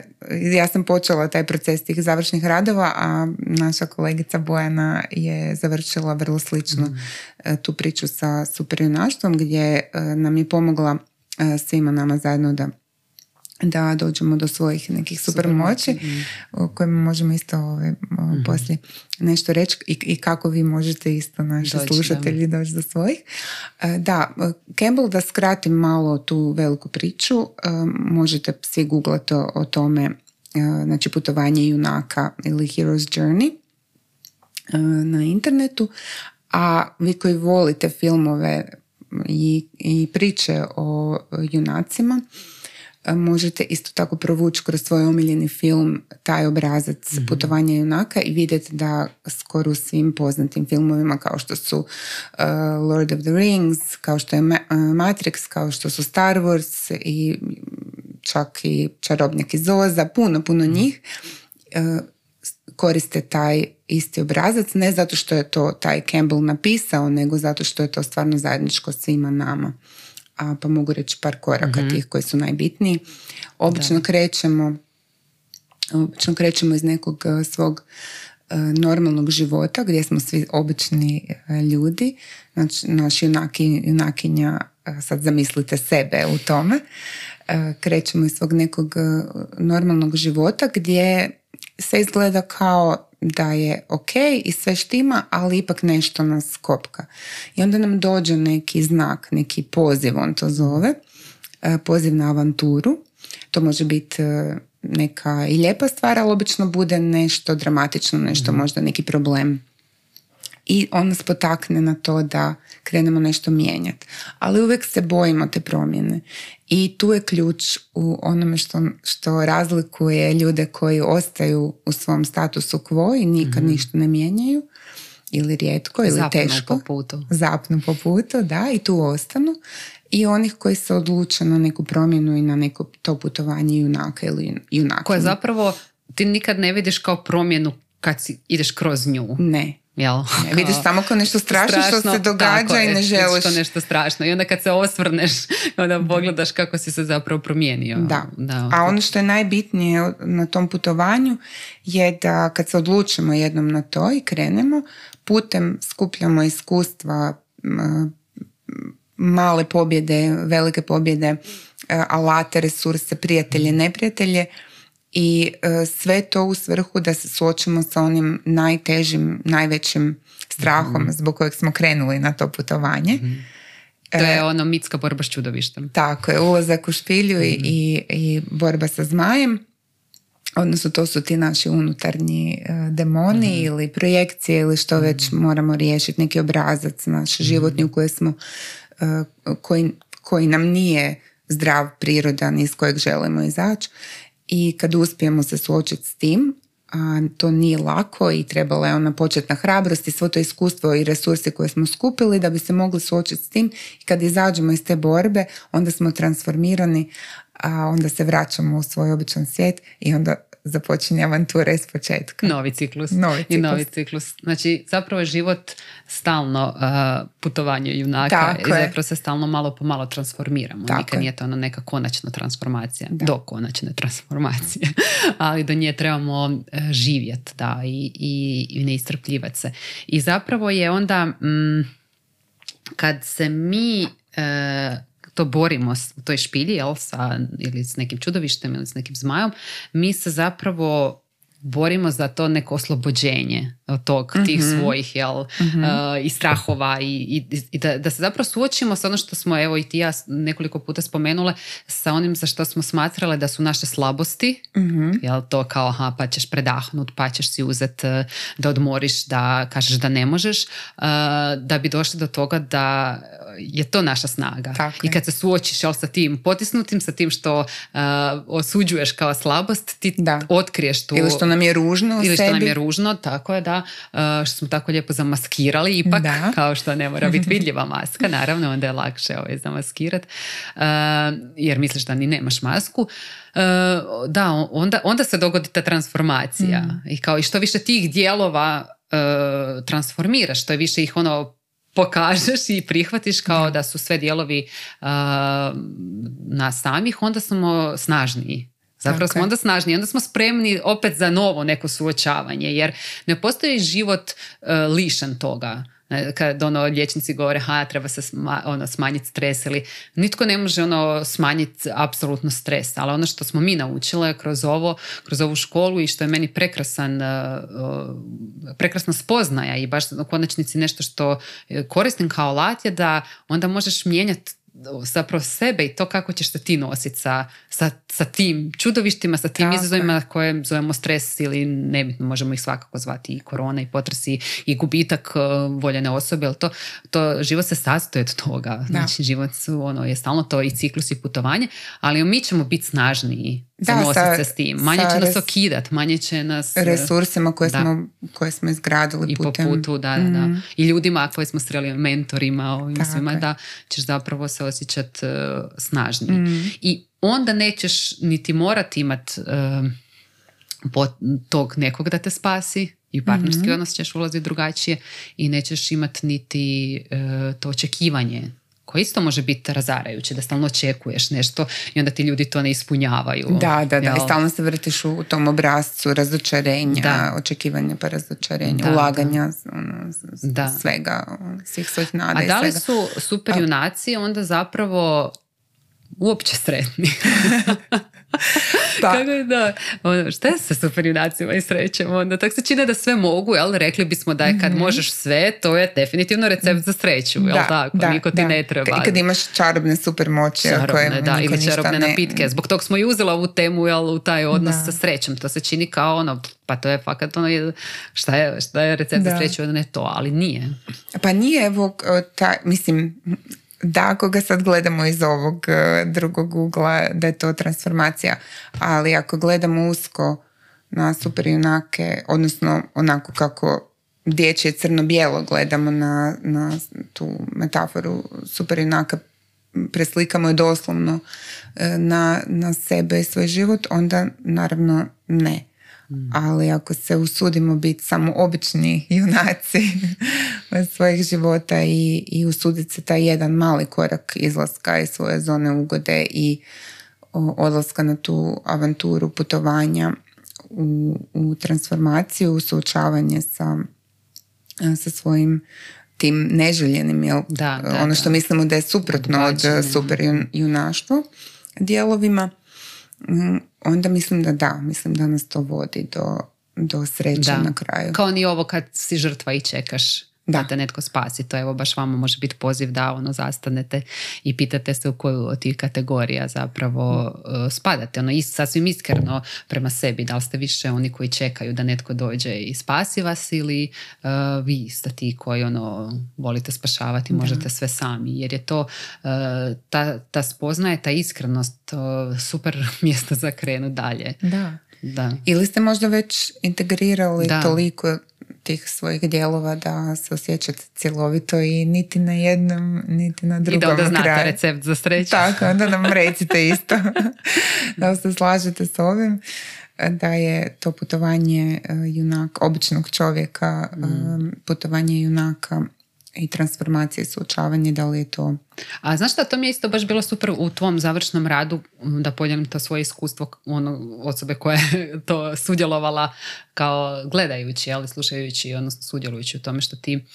ja sam počela taj proces tih završnih radova, a naša kolegica Bojana je završila vrlo slično mhm. tu priču sa superjunaštvom gdje nam je pomogla svima nama zajedno da da dođemo do svojih nekih super moći mm. o kojima možemo isto ove, mm poslije nešto reći i, i kako vi možete isto naši doći, slušatelji doći do svojih. E, da, Campbell, da skratim malo tu veliku priču, e, možete svi googlati o, o tome, e, znači putovanje junaka ili Hero's Journey na internetu, a vi koji volite filmove i, i priče o junacima, možete isto tako provući kroz svoj omiljeni film taj obrazac mm putovanja junaka i vidjeti da skoro u svim poznatim filmovima kao što su uh, Lord of the Rings, kao što je uh, Matrix, kao što su Star Wars i čak i Čarobnjak iz Oza, puno, puno mhm. njih uh, koriste taj isti obrazac, ne zato što je to taj Campbell napisao, nego zato što je to stvarno zajedničko svima nama a pa mogu reći par koraka mm tih koji su najbitniji. Obično krećemo obično krećemo iz nekog e, svog e, normalnog života gdje smo svi obični e, ljudi. Znači, naš junaki, junakinja, sad zamislite sebe u tome. Krećemo iz svog nekog normalnog života gdje se izgleda kao da je ok i sve štima, ali ipak nešto nas kopka. I onda nam dođe neki znak, neki poziv, on to zove, e, poziv na avanturu. To može biti e, neka i lijepa stvar, ali obično bude nešto dramatično, nešto mhm. možda neki problem i on nas potakne na to da krenemo nešto mijenjati. Ali uvijek se bojimo te promjene. I tu je ključ u onome što, što razlikuje ljude koji ostaju u svom statusu quo i nikad mm ništa ne mijenjaju ili rijetko ili Zapnu teško. po putu. Zapnu po putu, da, i tu ostanu. I onih koji se odluče na neku promjenu i na neko to putovanje junaka ili junaka. Koje zapravo ti nikad ne vidiš kao promjenu kad si, ideš kroz nju. Ne, Jel? Ne, vidiš samo kao nešto strašno, što se događa i ne želiš. Što nešto strašno. I onda kad se osvrneš, onda pogledaš kako si se zapravo promijenio. Da. A ono što je najbitnije na tom putovanju je da kad se odlučimo jednom na to i krenemo, putem skupljamo iskustva, male pobjede, velike pobjede, e, alate, resurse, prijatelje, neprijatelje, i e, sve to u svrhu da se suočimo sa onim najtežim, najvećim strahom mm zbog kojeg smo krenuli na to putovanje. mm To je ono mitska borba s čudovištem. Tako je, ulazak u špilju i, mhm. i, borba sa zmajem. Odnosno to su ti naši unutarnji e, demoni mhm. ili projekcije ili što već mhm. moramo riješiti, neki obrazac naš životni u koji smo, koji, koji nam nije zdrav, prirodan iz kojeg želimo izaći i kad uspijemo se suočiti s tim, a to nije lako i trebala je ona početna hrabrost i svo to iskustvo i resurse koje smo skupili da bi se mogli suočiti s tim. I kad izađemo iz te borbe onda smo transformirani a onda se vraćamo u svoj običan svijet i onda započinje avantura iz početka. Novi ciklus. Novi I novi ciklus. Znači, zapravo je život stalno uh, putovanje junaka Tako i zapravo se stalno malo po malo transformiramo. Tako Nikad je. nije to ono neka konačna transformacija. Da. Do konačne transformacije. Ali do nje trebamo živjeti da, i, i, i ne istrpljivati se. I zapravo je onda mm, kad se mi e, to borimo u toj špilji, jel, sa, ili s nekim čudovištem ili s nekim zmajom, mi se zapravo borimo za to neko oslobođenje od tog, tih Mhm. svojih jel, e, i strahova i, i, i da, da se zapravo suočimo sa ono što smo evo i ti ja nekoliko puta spomenule sa onim za što smo smatrale da su naše slabosti Mhm. jel to kao aha pa ćeš predahnut pa ćeš si uzet e, da odmoriš da kažeš da ne možeš e, da bi došli do toga da je to naša snaga Tako i kad se suočiš jel, sa tim potisnutim sa tim što e, osuđuješ kao slabost ti Da. otkriješ tu Ili što nam je ružno ili što sebi. nam je ružno, tako je da, uh, što smo tako lijepo zamaskirali, ipak Da. kao što ne mora biti vidljiva maska, naravno onda je lakše ovaj, zamaskirat, uh, jer misliš da ni nemaš masku. Uh, da, onda, onda se dogodi ta transformacija Mm. i kao i što više tih dijelova transformiraš, što je više ih ono pokažeš i prihvatiš kao da su sve dijelovi uh, nas samih, onda smo snažniji. Zapravo Tako smo onda snažniji, onda smo spremni opet za novo neko suočavanje, jer ne postoji život uh, lišan toga. Kad ono liječnici govore ha treba se sma- ono, smanjiti stres ili nitko ne može ono smanjiti apsolutno stres, ali ono što smo mi naučile kroz ovo, kroz ovu školu i što je meni prekrasan uh, prekrasna spoznaja i baš u konačnici nešto što eh, koristim kao alat je da onda možeš mijenjati zapravo sebe i to kako ćeš se ti nositi sa, sa, sa tim čudovištima, sa tim Tako izazovima koje zovemo stres ili nebitno, možemo ih svakako zvati i korona i potresi i gubitak uh, voljene osobe, ali to, to život se sastoji od toga. Znači život su, ono, je stalno to i ciklus i putovanje, ali mi ćemo biti snažniji Da, nositi sa- se s tim. Manje sa će nas res- okidat, manje će nas... uh, resursima koje, Da. smo, koje smo izgradili i po putem. putu, da, da, da. Mhm. I ljudima koje smo sreli, mentorima, ovim Tako svima, je. da ćeš zapravo se osjećat uh, snažniji. Mm. I onda nećeš niti morat imat uh, po- tog nekog da te spasi i u partnerski Mhm. odnos ćeš ulaziti drugačije i nećeš imat niti uh, to očekivanje koje isto može biti razarajuće, da stalno očekuješ nešto i onda ti ljudi to ne ispunjavaju. Da, da, da. Jel? I stalno se vrtiš u tom obrazcu razočarenja, Da. očekivanja pa razočarenja, Da, ulaganja, ono, s- s- Da. svega, ono, svih svojih nada A da li su super junaci onda zapravo uopće sretni? Pa, Kako je da, ono, šta je sa super junacima i srećem? Onda tako se čine da sve mogu, jel? Rekli bismo da je kad možeš sve, to je definitivno recept za sreću, jel da, tako? da, Niko ti da. ne treba. I kad imaš čarobne super moći, Čarobne, da, ili čarobne ne- napitke. Zbog tog smo i uzela ovu temu jel, u taj odnos Da. sa srećom. To se čini kao ono, pa to je fakat ono, šta je, šta je recept za Da. sreću, ne to, ali nije. Pa nije, evo, ta, mislim, da, ako ga sad gledamo iz ovog e, drugog ugla, da je to transformacija, ali ako gledamo usko na super junake, odnosno onako kako dječje crno-bijelo gledamo na, na tu metaforu super junaka, preslikamo je doslovno e, na, na sebe i svoj život, onda naravno ne. Ali ako se usudimo biti samo obični junaci svojih života i, i usuditi se taj jedan mali korak izlaska iz svoje zone ugode i odlaska na tu avanturu putovanja u, u transformaciju, u suočavanje sa, sa svojim tim neželjenim, jel? Da, da, ono da. što mislimo da je suprotno od super jun- junaštva dijelovima, mm, onda mislim da da, mislim da nas to vodi do, do sreće Da. na kraju. Kao ni ovo kad si žrtva i čekaš da, te netko spasi. To evo baš vama može biti poziv da ono zastanete i pitate se u koju od tih kategorija zapravo uh, spadate. Ono is, sasvim iskreno prema sebi. Da li ste više oni koji čekaju da netko dođe i spasi vas ili uh, vi ste ti koji ono volite spašavati, možete sve sami. Jer je to uh, ta, ta spoznaje, ta iskrenost uh, super mjesto za krenu dalje. Da. Da. Ili ste možda već integrirali Da. toliko tih svojih dijelova da se osjećate cjelovito i niti na jednom, niti na drugom I da onda znate kraju. recept za sreću. Tako, onda nam recite isto da se slažete s ovim. da je to putovanje e, junak, običnog čovjeka, mm. putovanje junaka i transformacije i suočavanje, da li je to... A znaš šta, to mi je isto baš bilo super u tvom završnom radu da podijelim to svoje iskustvo ono, osobe koja je to sudjelovala kao gledajući, ali slušajući, odnosno sudjelujući u tome što ti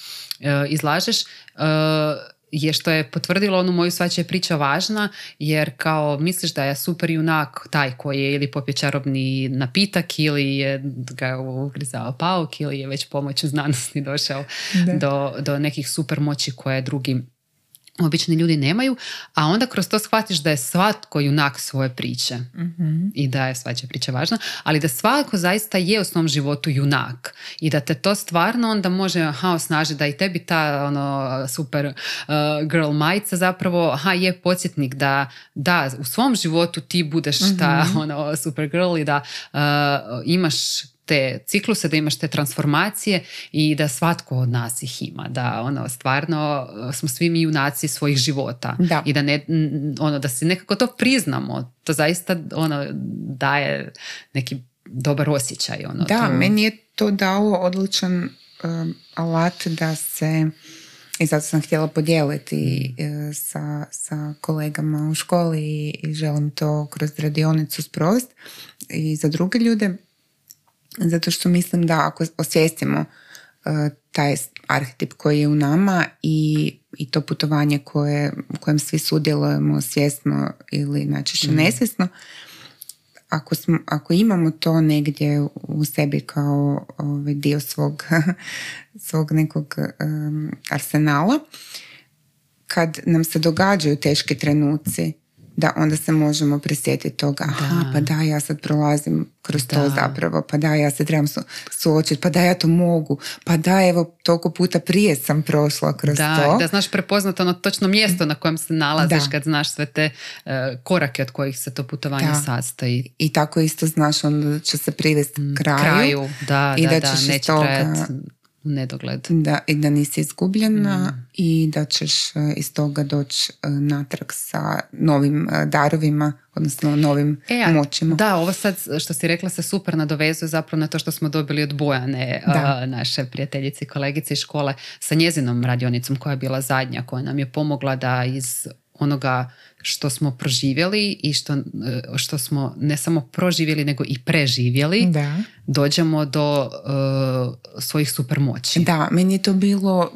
e, izlažeš. Uh, je što je potvrdilo onu moju svačija priča važna, jer kao misliš da je super junak taj koji je ili popio čarobni napitak ili je ga ugrizao pauk ili je već pomoću znanosti došao do, do nekih super moći koje drugi obični ljudi nemaju, a onda kroz to shvatiš da je svatko junak svoje priče. Mm i da je svačija priča važna, ali da svatko zaista je u svom životu junak. I da te to stvarno onda može aha, osnažiti da i tebi ta ono, super uh, girl majica zapravo aha, je podsjetnik da, da u svom životu ti budeš ta mm ono, super girl i da uh, imaš te cikluse, da imaš te transformacije i da svatko od nas ih ima, da ono stvarno uh, smo svi mi junaci svojih života da. i da ne, ono da se nekako to priznamo, to zaista ono daje neki dobar osjećaj. Ono, da, meni je to dalo odličan um, alat da se i zato sam htjela podijeliti uh, sa, sa kolegama u školi i, i želim to kroz radionicu sprovesti i za druge ljude zato što mislim da ako osvijestimo uh, taj arhetip koji je u nama i, i to putovanje koje, u kojem svi sudjelujemo svjesno ili najčešće mm. nesvjesno, ako, smo, ako imamo to negdje u sebi kao ovaj, dio svog, svog nekog um, arsenala, kad nam se događaju teški trenuci, da onda se možemo prisjetiti toga, aha, pa da, ja sad prolazim kroz to zapravo, pa da, ja se trebam su, suočiti, pa da, ja to mogu, pa da, evo, toliko puta prije sam prošla kroz da, to. Da, znaš prepoznat ono točno mjesto na kojem se nalaziš kad znaš sve te e, korake od kojih se to putovanje da. sastoji. I tako isto znaš onda će se privesti mm, kraju, kraju da, i da, da, ćeš neće toga, nedogled. Da, i da nisi izgubljena mm. i da ćeš e, iz toga doći e, natrag sa novim e, darovima, odnosno novim e, moćima. Da, ovo sad što si rekla se super nadovezuje zapravo na to što smo dobili od Bojane, naše prijateljice i kolegice iz škole, sa njezinom radionicom koja je bila zadnja, koja nam je pomogla da iz onoga što smo proživjeli i što, e, što smo ne samo proživjeli nego i preživjeli da. dođemo do uh, svojih supermoći. Da, meni je to bilo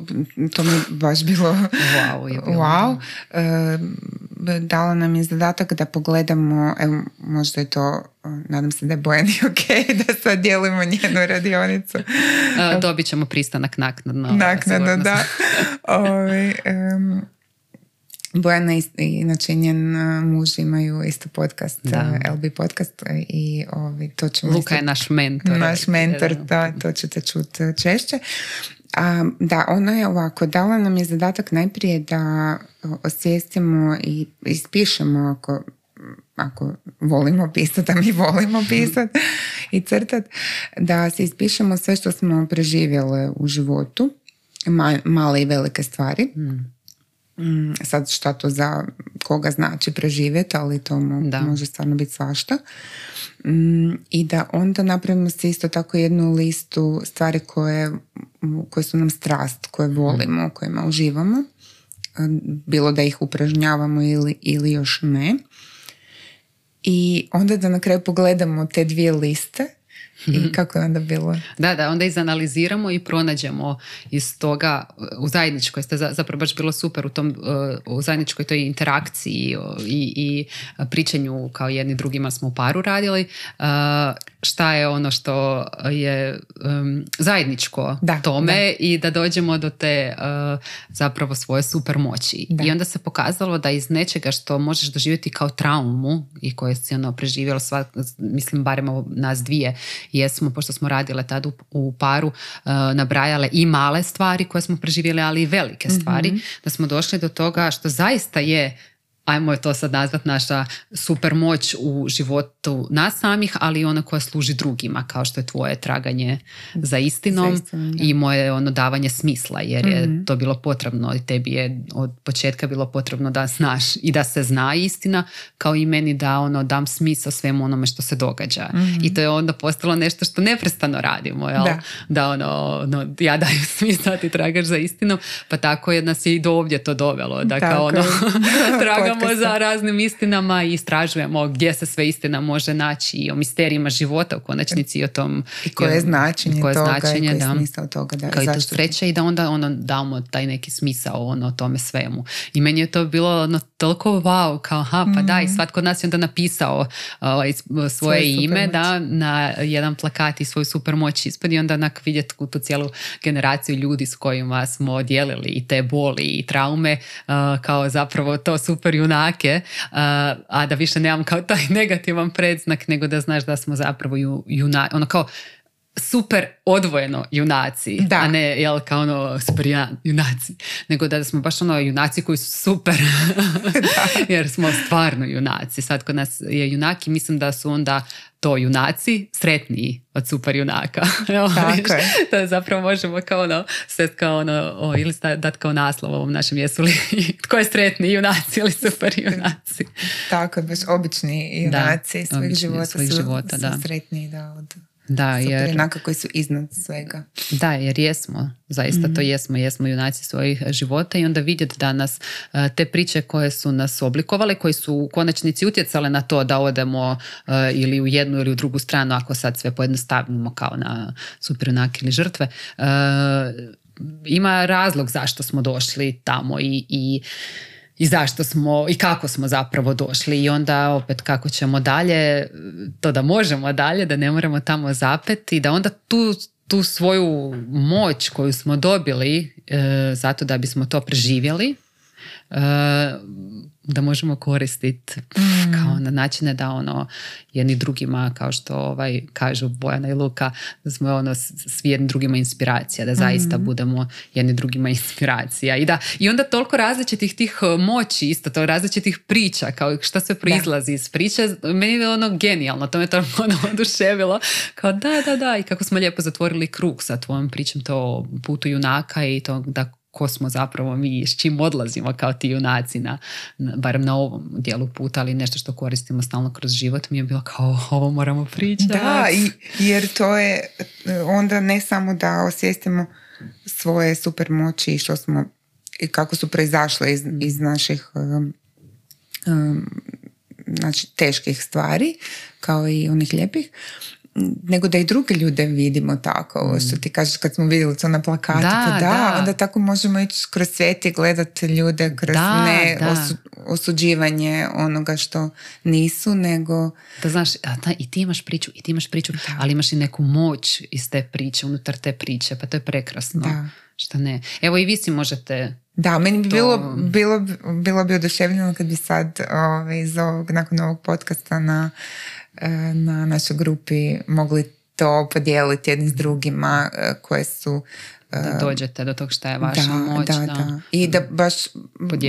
to mi je baš bilo wow. Je bilo wow. Uh, dala nam je zadatak da pogledamo evo, možda je to nadam se da je Bojani ok da sad dijelimo njenu radionicu. Dobit ćemo pristanak naknadno. Naknadno, da. Ovi, um, Bojana i znači njen muž imaju isto podcast, da. LB podcast i ovi, to ćemo... Luka je naš mentor. Naš mentor, da, to ćete čuti češće. A, da, ona je ovako, dala nam je zadatak najprije da osvijestimo i ispišemo ako, ako volimo pisati, a mi volimo pisati i crtati, da se ispišemo sve što smo preživjele u životu, male i velike stvari. Mm Mm, sad šta to za koga znači preživjeti, ali to može stvarno biti svašta. Mm, I da onda napravimo se isto tako jednu listu stvari koje, koje su nam strast, koje volimo, kojima uživamo. Bilo da ih upražnjavamo ili, ili još ne. I onda da na kraju pogledamo te dvije liste i mhm. kako je onda bilo? Da, da, onda izanaliziramo i pronađemo iz toga u zajedničkoj, ste zapravo baš bilo super u tom uh, u zajedničkoj toj interakciji i, i pričanju kao jedni drugima smo u paru radili, uh, šta je ono što je zajedničko da, tome i da dođemo do te uh, zapravo svoje super moći. I onda se pokazalo da iz nečega što možeš doživjeti kao traumu i koje si ono preživjela, sva, mislim barem nas dvije, jesmo, pošto smo radile tad u, paru, uh, nabrajale i male stvari koje smo preživjeli, ali i velike stvari, mhm. da smo došli do toga što zaista je ajmo je to sad nazvat naša super moć u životu nas samih, ali i ona koja služi drugima, kao što je tvoje traganje za istinom, i moje ono davanje smisla, jer je mhm. to bilo potrebno i tebi je od početka bilo potrebno da znaš i da se zna istina, kao i meni da ono dam smisao svemu onome što se događa. Mhm. I to je onda postalo nešto što neprestano radimo, jel? Da. da ono, ono, ja daju smisao, ti tragaš za istinom, pa tako je nas je i do ovdje to dovelo, da kao ono, tragamo za raznim istinama i istražujemo gdje se sve istina može naći i o misterijima života u konačnici i o tom I koje je značenje koje toga značenje, i koji je toga. Da, kao i to sreće i da onda ono, damo taj neki smisao ono, tome svemu. I meni je to bilo ono, toliko wow, kao ha, pa da, i svatko od nas je onda napisao ovaj, svoje, ime da, na jedan plakat i svoju super moć ispod i onda onak vidjeti tu cijelu generaciju ljudi s kojima smo dijelili i te boli i traume kao zapravo to super junake, a da više nemam kao taj negativan predznak nego da znaš da smo zapravo ju, ono kao super odvojeno junaci, da. a ne jel kao ono super junaci, nego da smo baš ono junaci koji su super, jer smo stvarno junaci. Sad kod nas je junaki, mislim da su onda to junaci sretniji od super junaka. Tako je. To zapravo možemo kao ono, sve kao ono, o, ili dati kao naslov ovom našem jesu li tko je sretniji junaci ili super junaci. Tako je, baš obični junaci da, svojih života, svojih su, života, da. sretniji da, od da, jer... Jednaka koji su iznad svega. Da, jer jesmo, zaista to mhm. jesmo, jesmo junaci svojih života i onda vidjeti da nas e, te priče koje su nas oblikovale, koje su u konačnici utjecale na to da odemo e, ili u jednu ili u drugu stranu, ako sad sve pojednostavimo kao na superjunak ili žrtve, e, ima razlog zašto smo došli tamo i, i i zašto smo i kako smo zapravo došli i onda opet kako ćemo dalje, to da možemo dalje, da ne moramo tamo zapeti i da onda tu, tu svoju moć koju smo dobili e, zato da bismo to preživjeli e, da možemo koristiti mm. kao na načine da ono jedni drugima kao što ovaj kažu Bojana i Luka da smo ono svi jedni drugima inspiracija da zaista mm. budemo jedni drugima inspiracija i da i onda toliko različitih tih e, moći isto to različitih priča kao šta se proizlazi iz priče meni je ono genijalno to me to ono oduševilo kao da da da i kako smo lijepo zatvorili krug sa tvojom pričom to putu junaka i to da ko smo zapravo mi, s čim odlazimo kao ti junaci, na, barem na ovom dijelu puta, ali nešto što koristimo stalno kroz život, mi je bilo kao ovo moramo pričati. Da, i, jer to je onda ne samo da osvijestimo svoje super moći i što smo i kako su proizašle iz, iz naših um, um, znači, teških stvari kao i onih lijepih nego da i druge ljude vidimo tako, ovo što mm. ti kažeš kad smo vidjeli to na plakatu, da, pa da, onda tako možemo ići kroz svijet i gledati ljude kroz ne osuđivanje onoga što nisu, nego... Da znaš, a i ti imaš priču, i ti imaš priču, ali imaš i neku moć iz te priče, unutar te priče, pa to je prekrasno. Da. Šta ne? Evo i vi si možete da, meni bi bilo, bilo, bilo bi oduševljeno kad bi sad ovaj, iz ovog, nakon ovog podcasta na na našoj grupi mogli to podijeliti jedni s drugima e, koje su e, da dođete do tog šta je vaša da, moć. Da, da. I da baš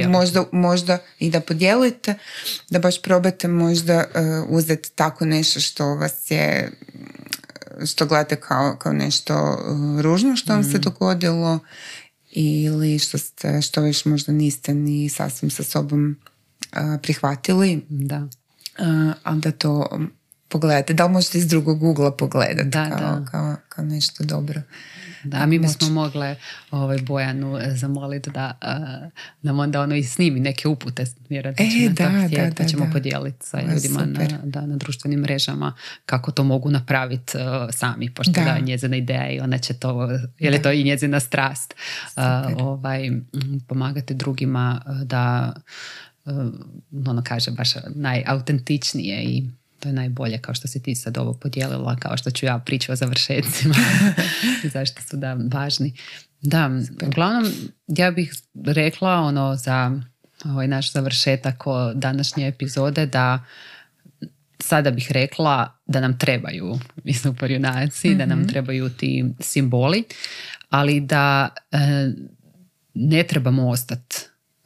možda, možda i da podijelite, da baš probate možda uzeti tako nešto što vas je što gledate kao, kao nešto ružno što vam se mm. dogodilo ili što, ste, što već možda niste ni sasvim sa sobom prihvatili. Da a da to pogledate. Da li možete iz drugog ugla pogledati da, kao, da. Kao, kao nešto dobro. Da, mi bismo mogle ovaj, Bojanu e, zamoliti da uh, nam onda ono i snimi neke upute, vjerojatno e, da, da, pa ćemo podijeliti sa ljudima na, da, na društvenim mrežama kako to mogu napraviti uh, sami, pošto da. je njezina ideja i ona će to, jer je to i njezina strast, uh, ovaj, pomagati drugima da ono kaže baš najautentičnije i to je najbolje kao što si ti sad ovo podijelila, kao što ću ja pričati o završetcima zašto su da važni. Da, uglavnom ja bih rekla ono za ovaj naš završetak o današnje epizode da sada bih rekla da nam trebaju super junaci, da nam mhm. trebaju ti simboli, ali da e, ne trebamo ostati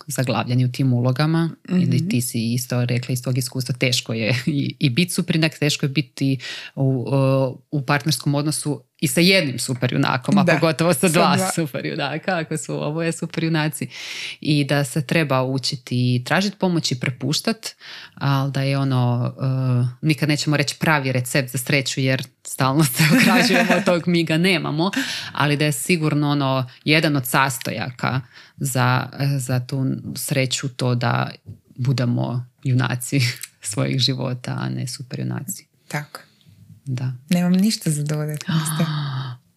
zaglavljeni u tim ulogama. Ili ti si isto rekla iz tog iskustva, teško je i, i biti superjunak, teško je biti u, u partnerskom odnosu i sa jednim superjunakom, a Da, pogotovo sa dva, dva. superjunaka, ako su oboje superjunaci. I da se treba učiti i tražiti pomoć i prepuštat, ali da je ono, uh, nikad nećemo reći pravi recept za sreću jer stalno se ograđujemo od tog, mi ga nemamo, ali da je sigurno ono jedan od sastojaka za, za tu sreću to da budemo junaci svojih života, a ne superjunaci. Tako. Da. Nemam ništa za dodati.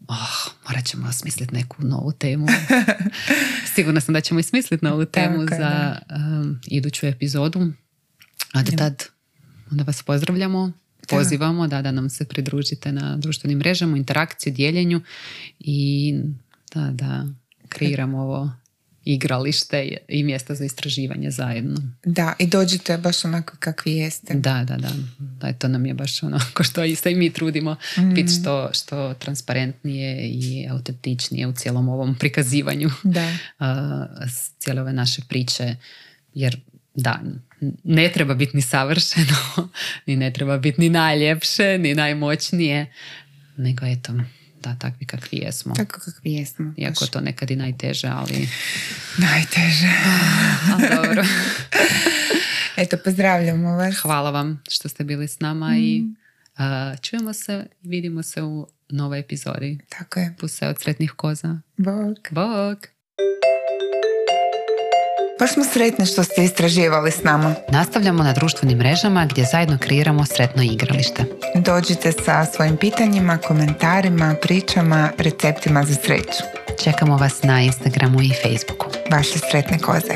Oh, morat ćemo osmisliti neku novu temu. Sigurna sam da ćemo i smisliti novu temu Tako za um, iduću epizodu. A do tad onda vas pozdravljamo, pozivamo da, da nam se pridružite na društvenim mrežama, interakciju, dijeljenju i da, da kreiramo ovo igralište i mjesta za istraživanje zajedno. Da, i dođite baš onako kakvi jeste. Da, da, da. da to nam je baš ono, ko što i se i mi trudimo biti što, što transparentnije i autentičnije u cijelom ovom prikazivanju Da. a, s cijele ove naše priče. Jer da, ne treba biti ni savršeno, ni ne treba biti ni najljepše, ni najmoćnije, nego eto, da, takvi kakvi jesmo. Tako kakvi jesmo. Iako to nekad i najteže, ali, Najteže. ali dobro. Eto, pozdravljamo vas. Hvala vam što ste bili s nama i a, čujemo se vidimo se u novoj epizodi. Tako je. Puse od sretnih koza. Bog. Bog! Baš smo sretni što ste istraživali s nama. Nastavljamo na društvenim mrežama gdje zajedno kreiramo sretno igralište. Dođite sa svojim pitanjima, komentarima, pričama, receptima za sreću. Čekamo vas na Instagramu i Facebooku. Vaše sretne koze.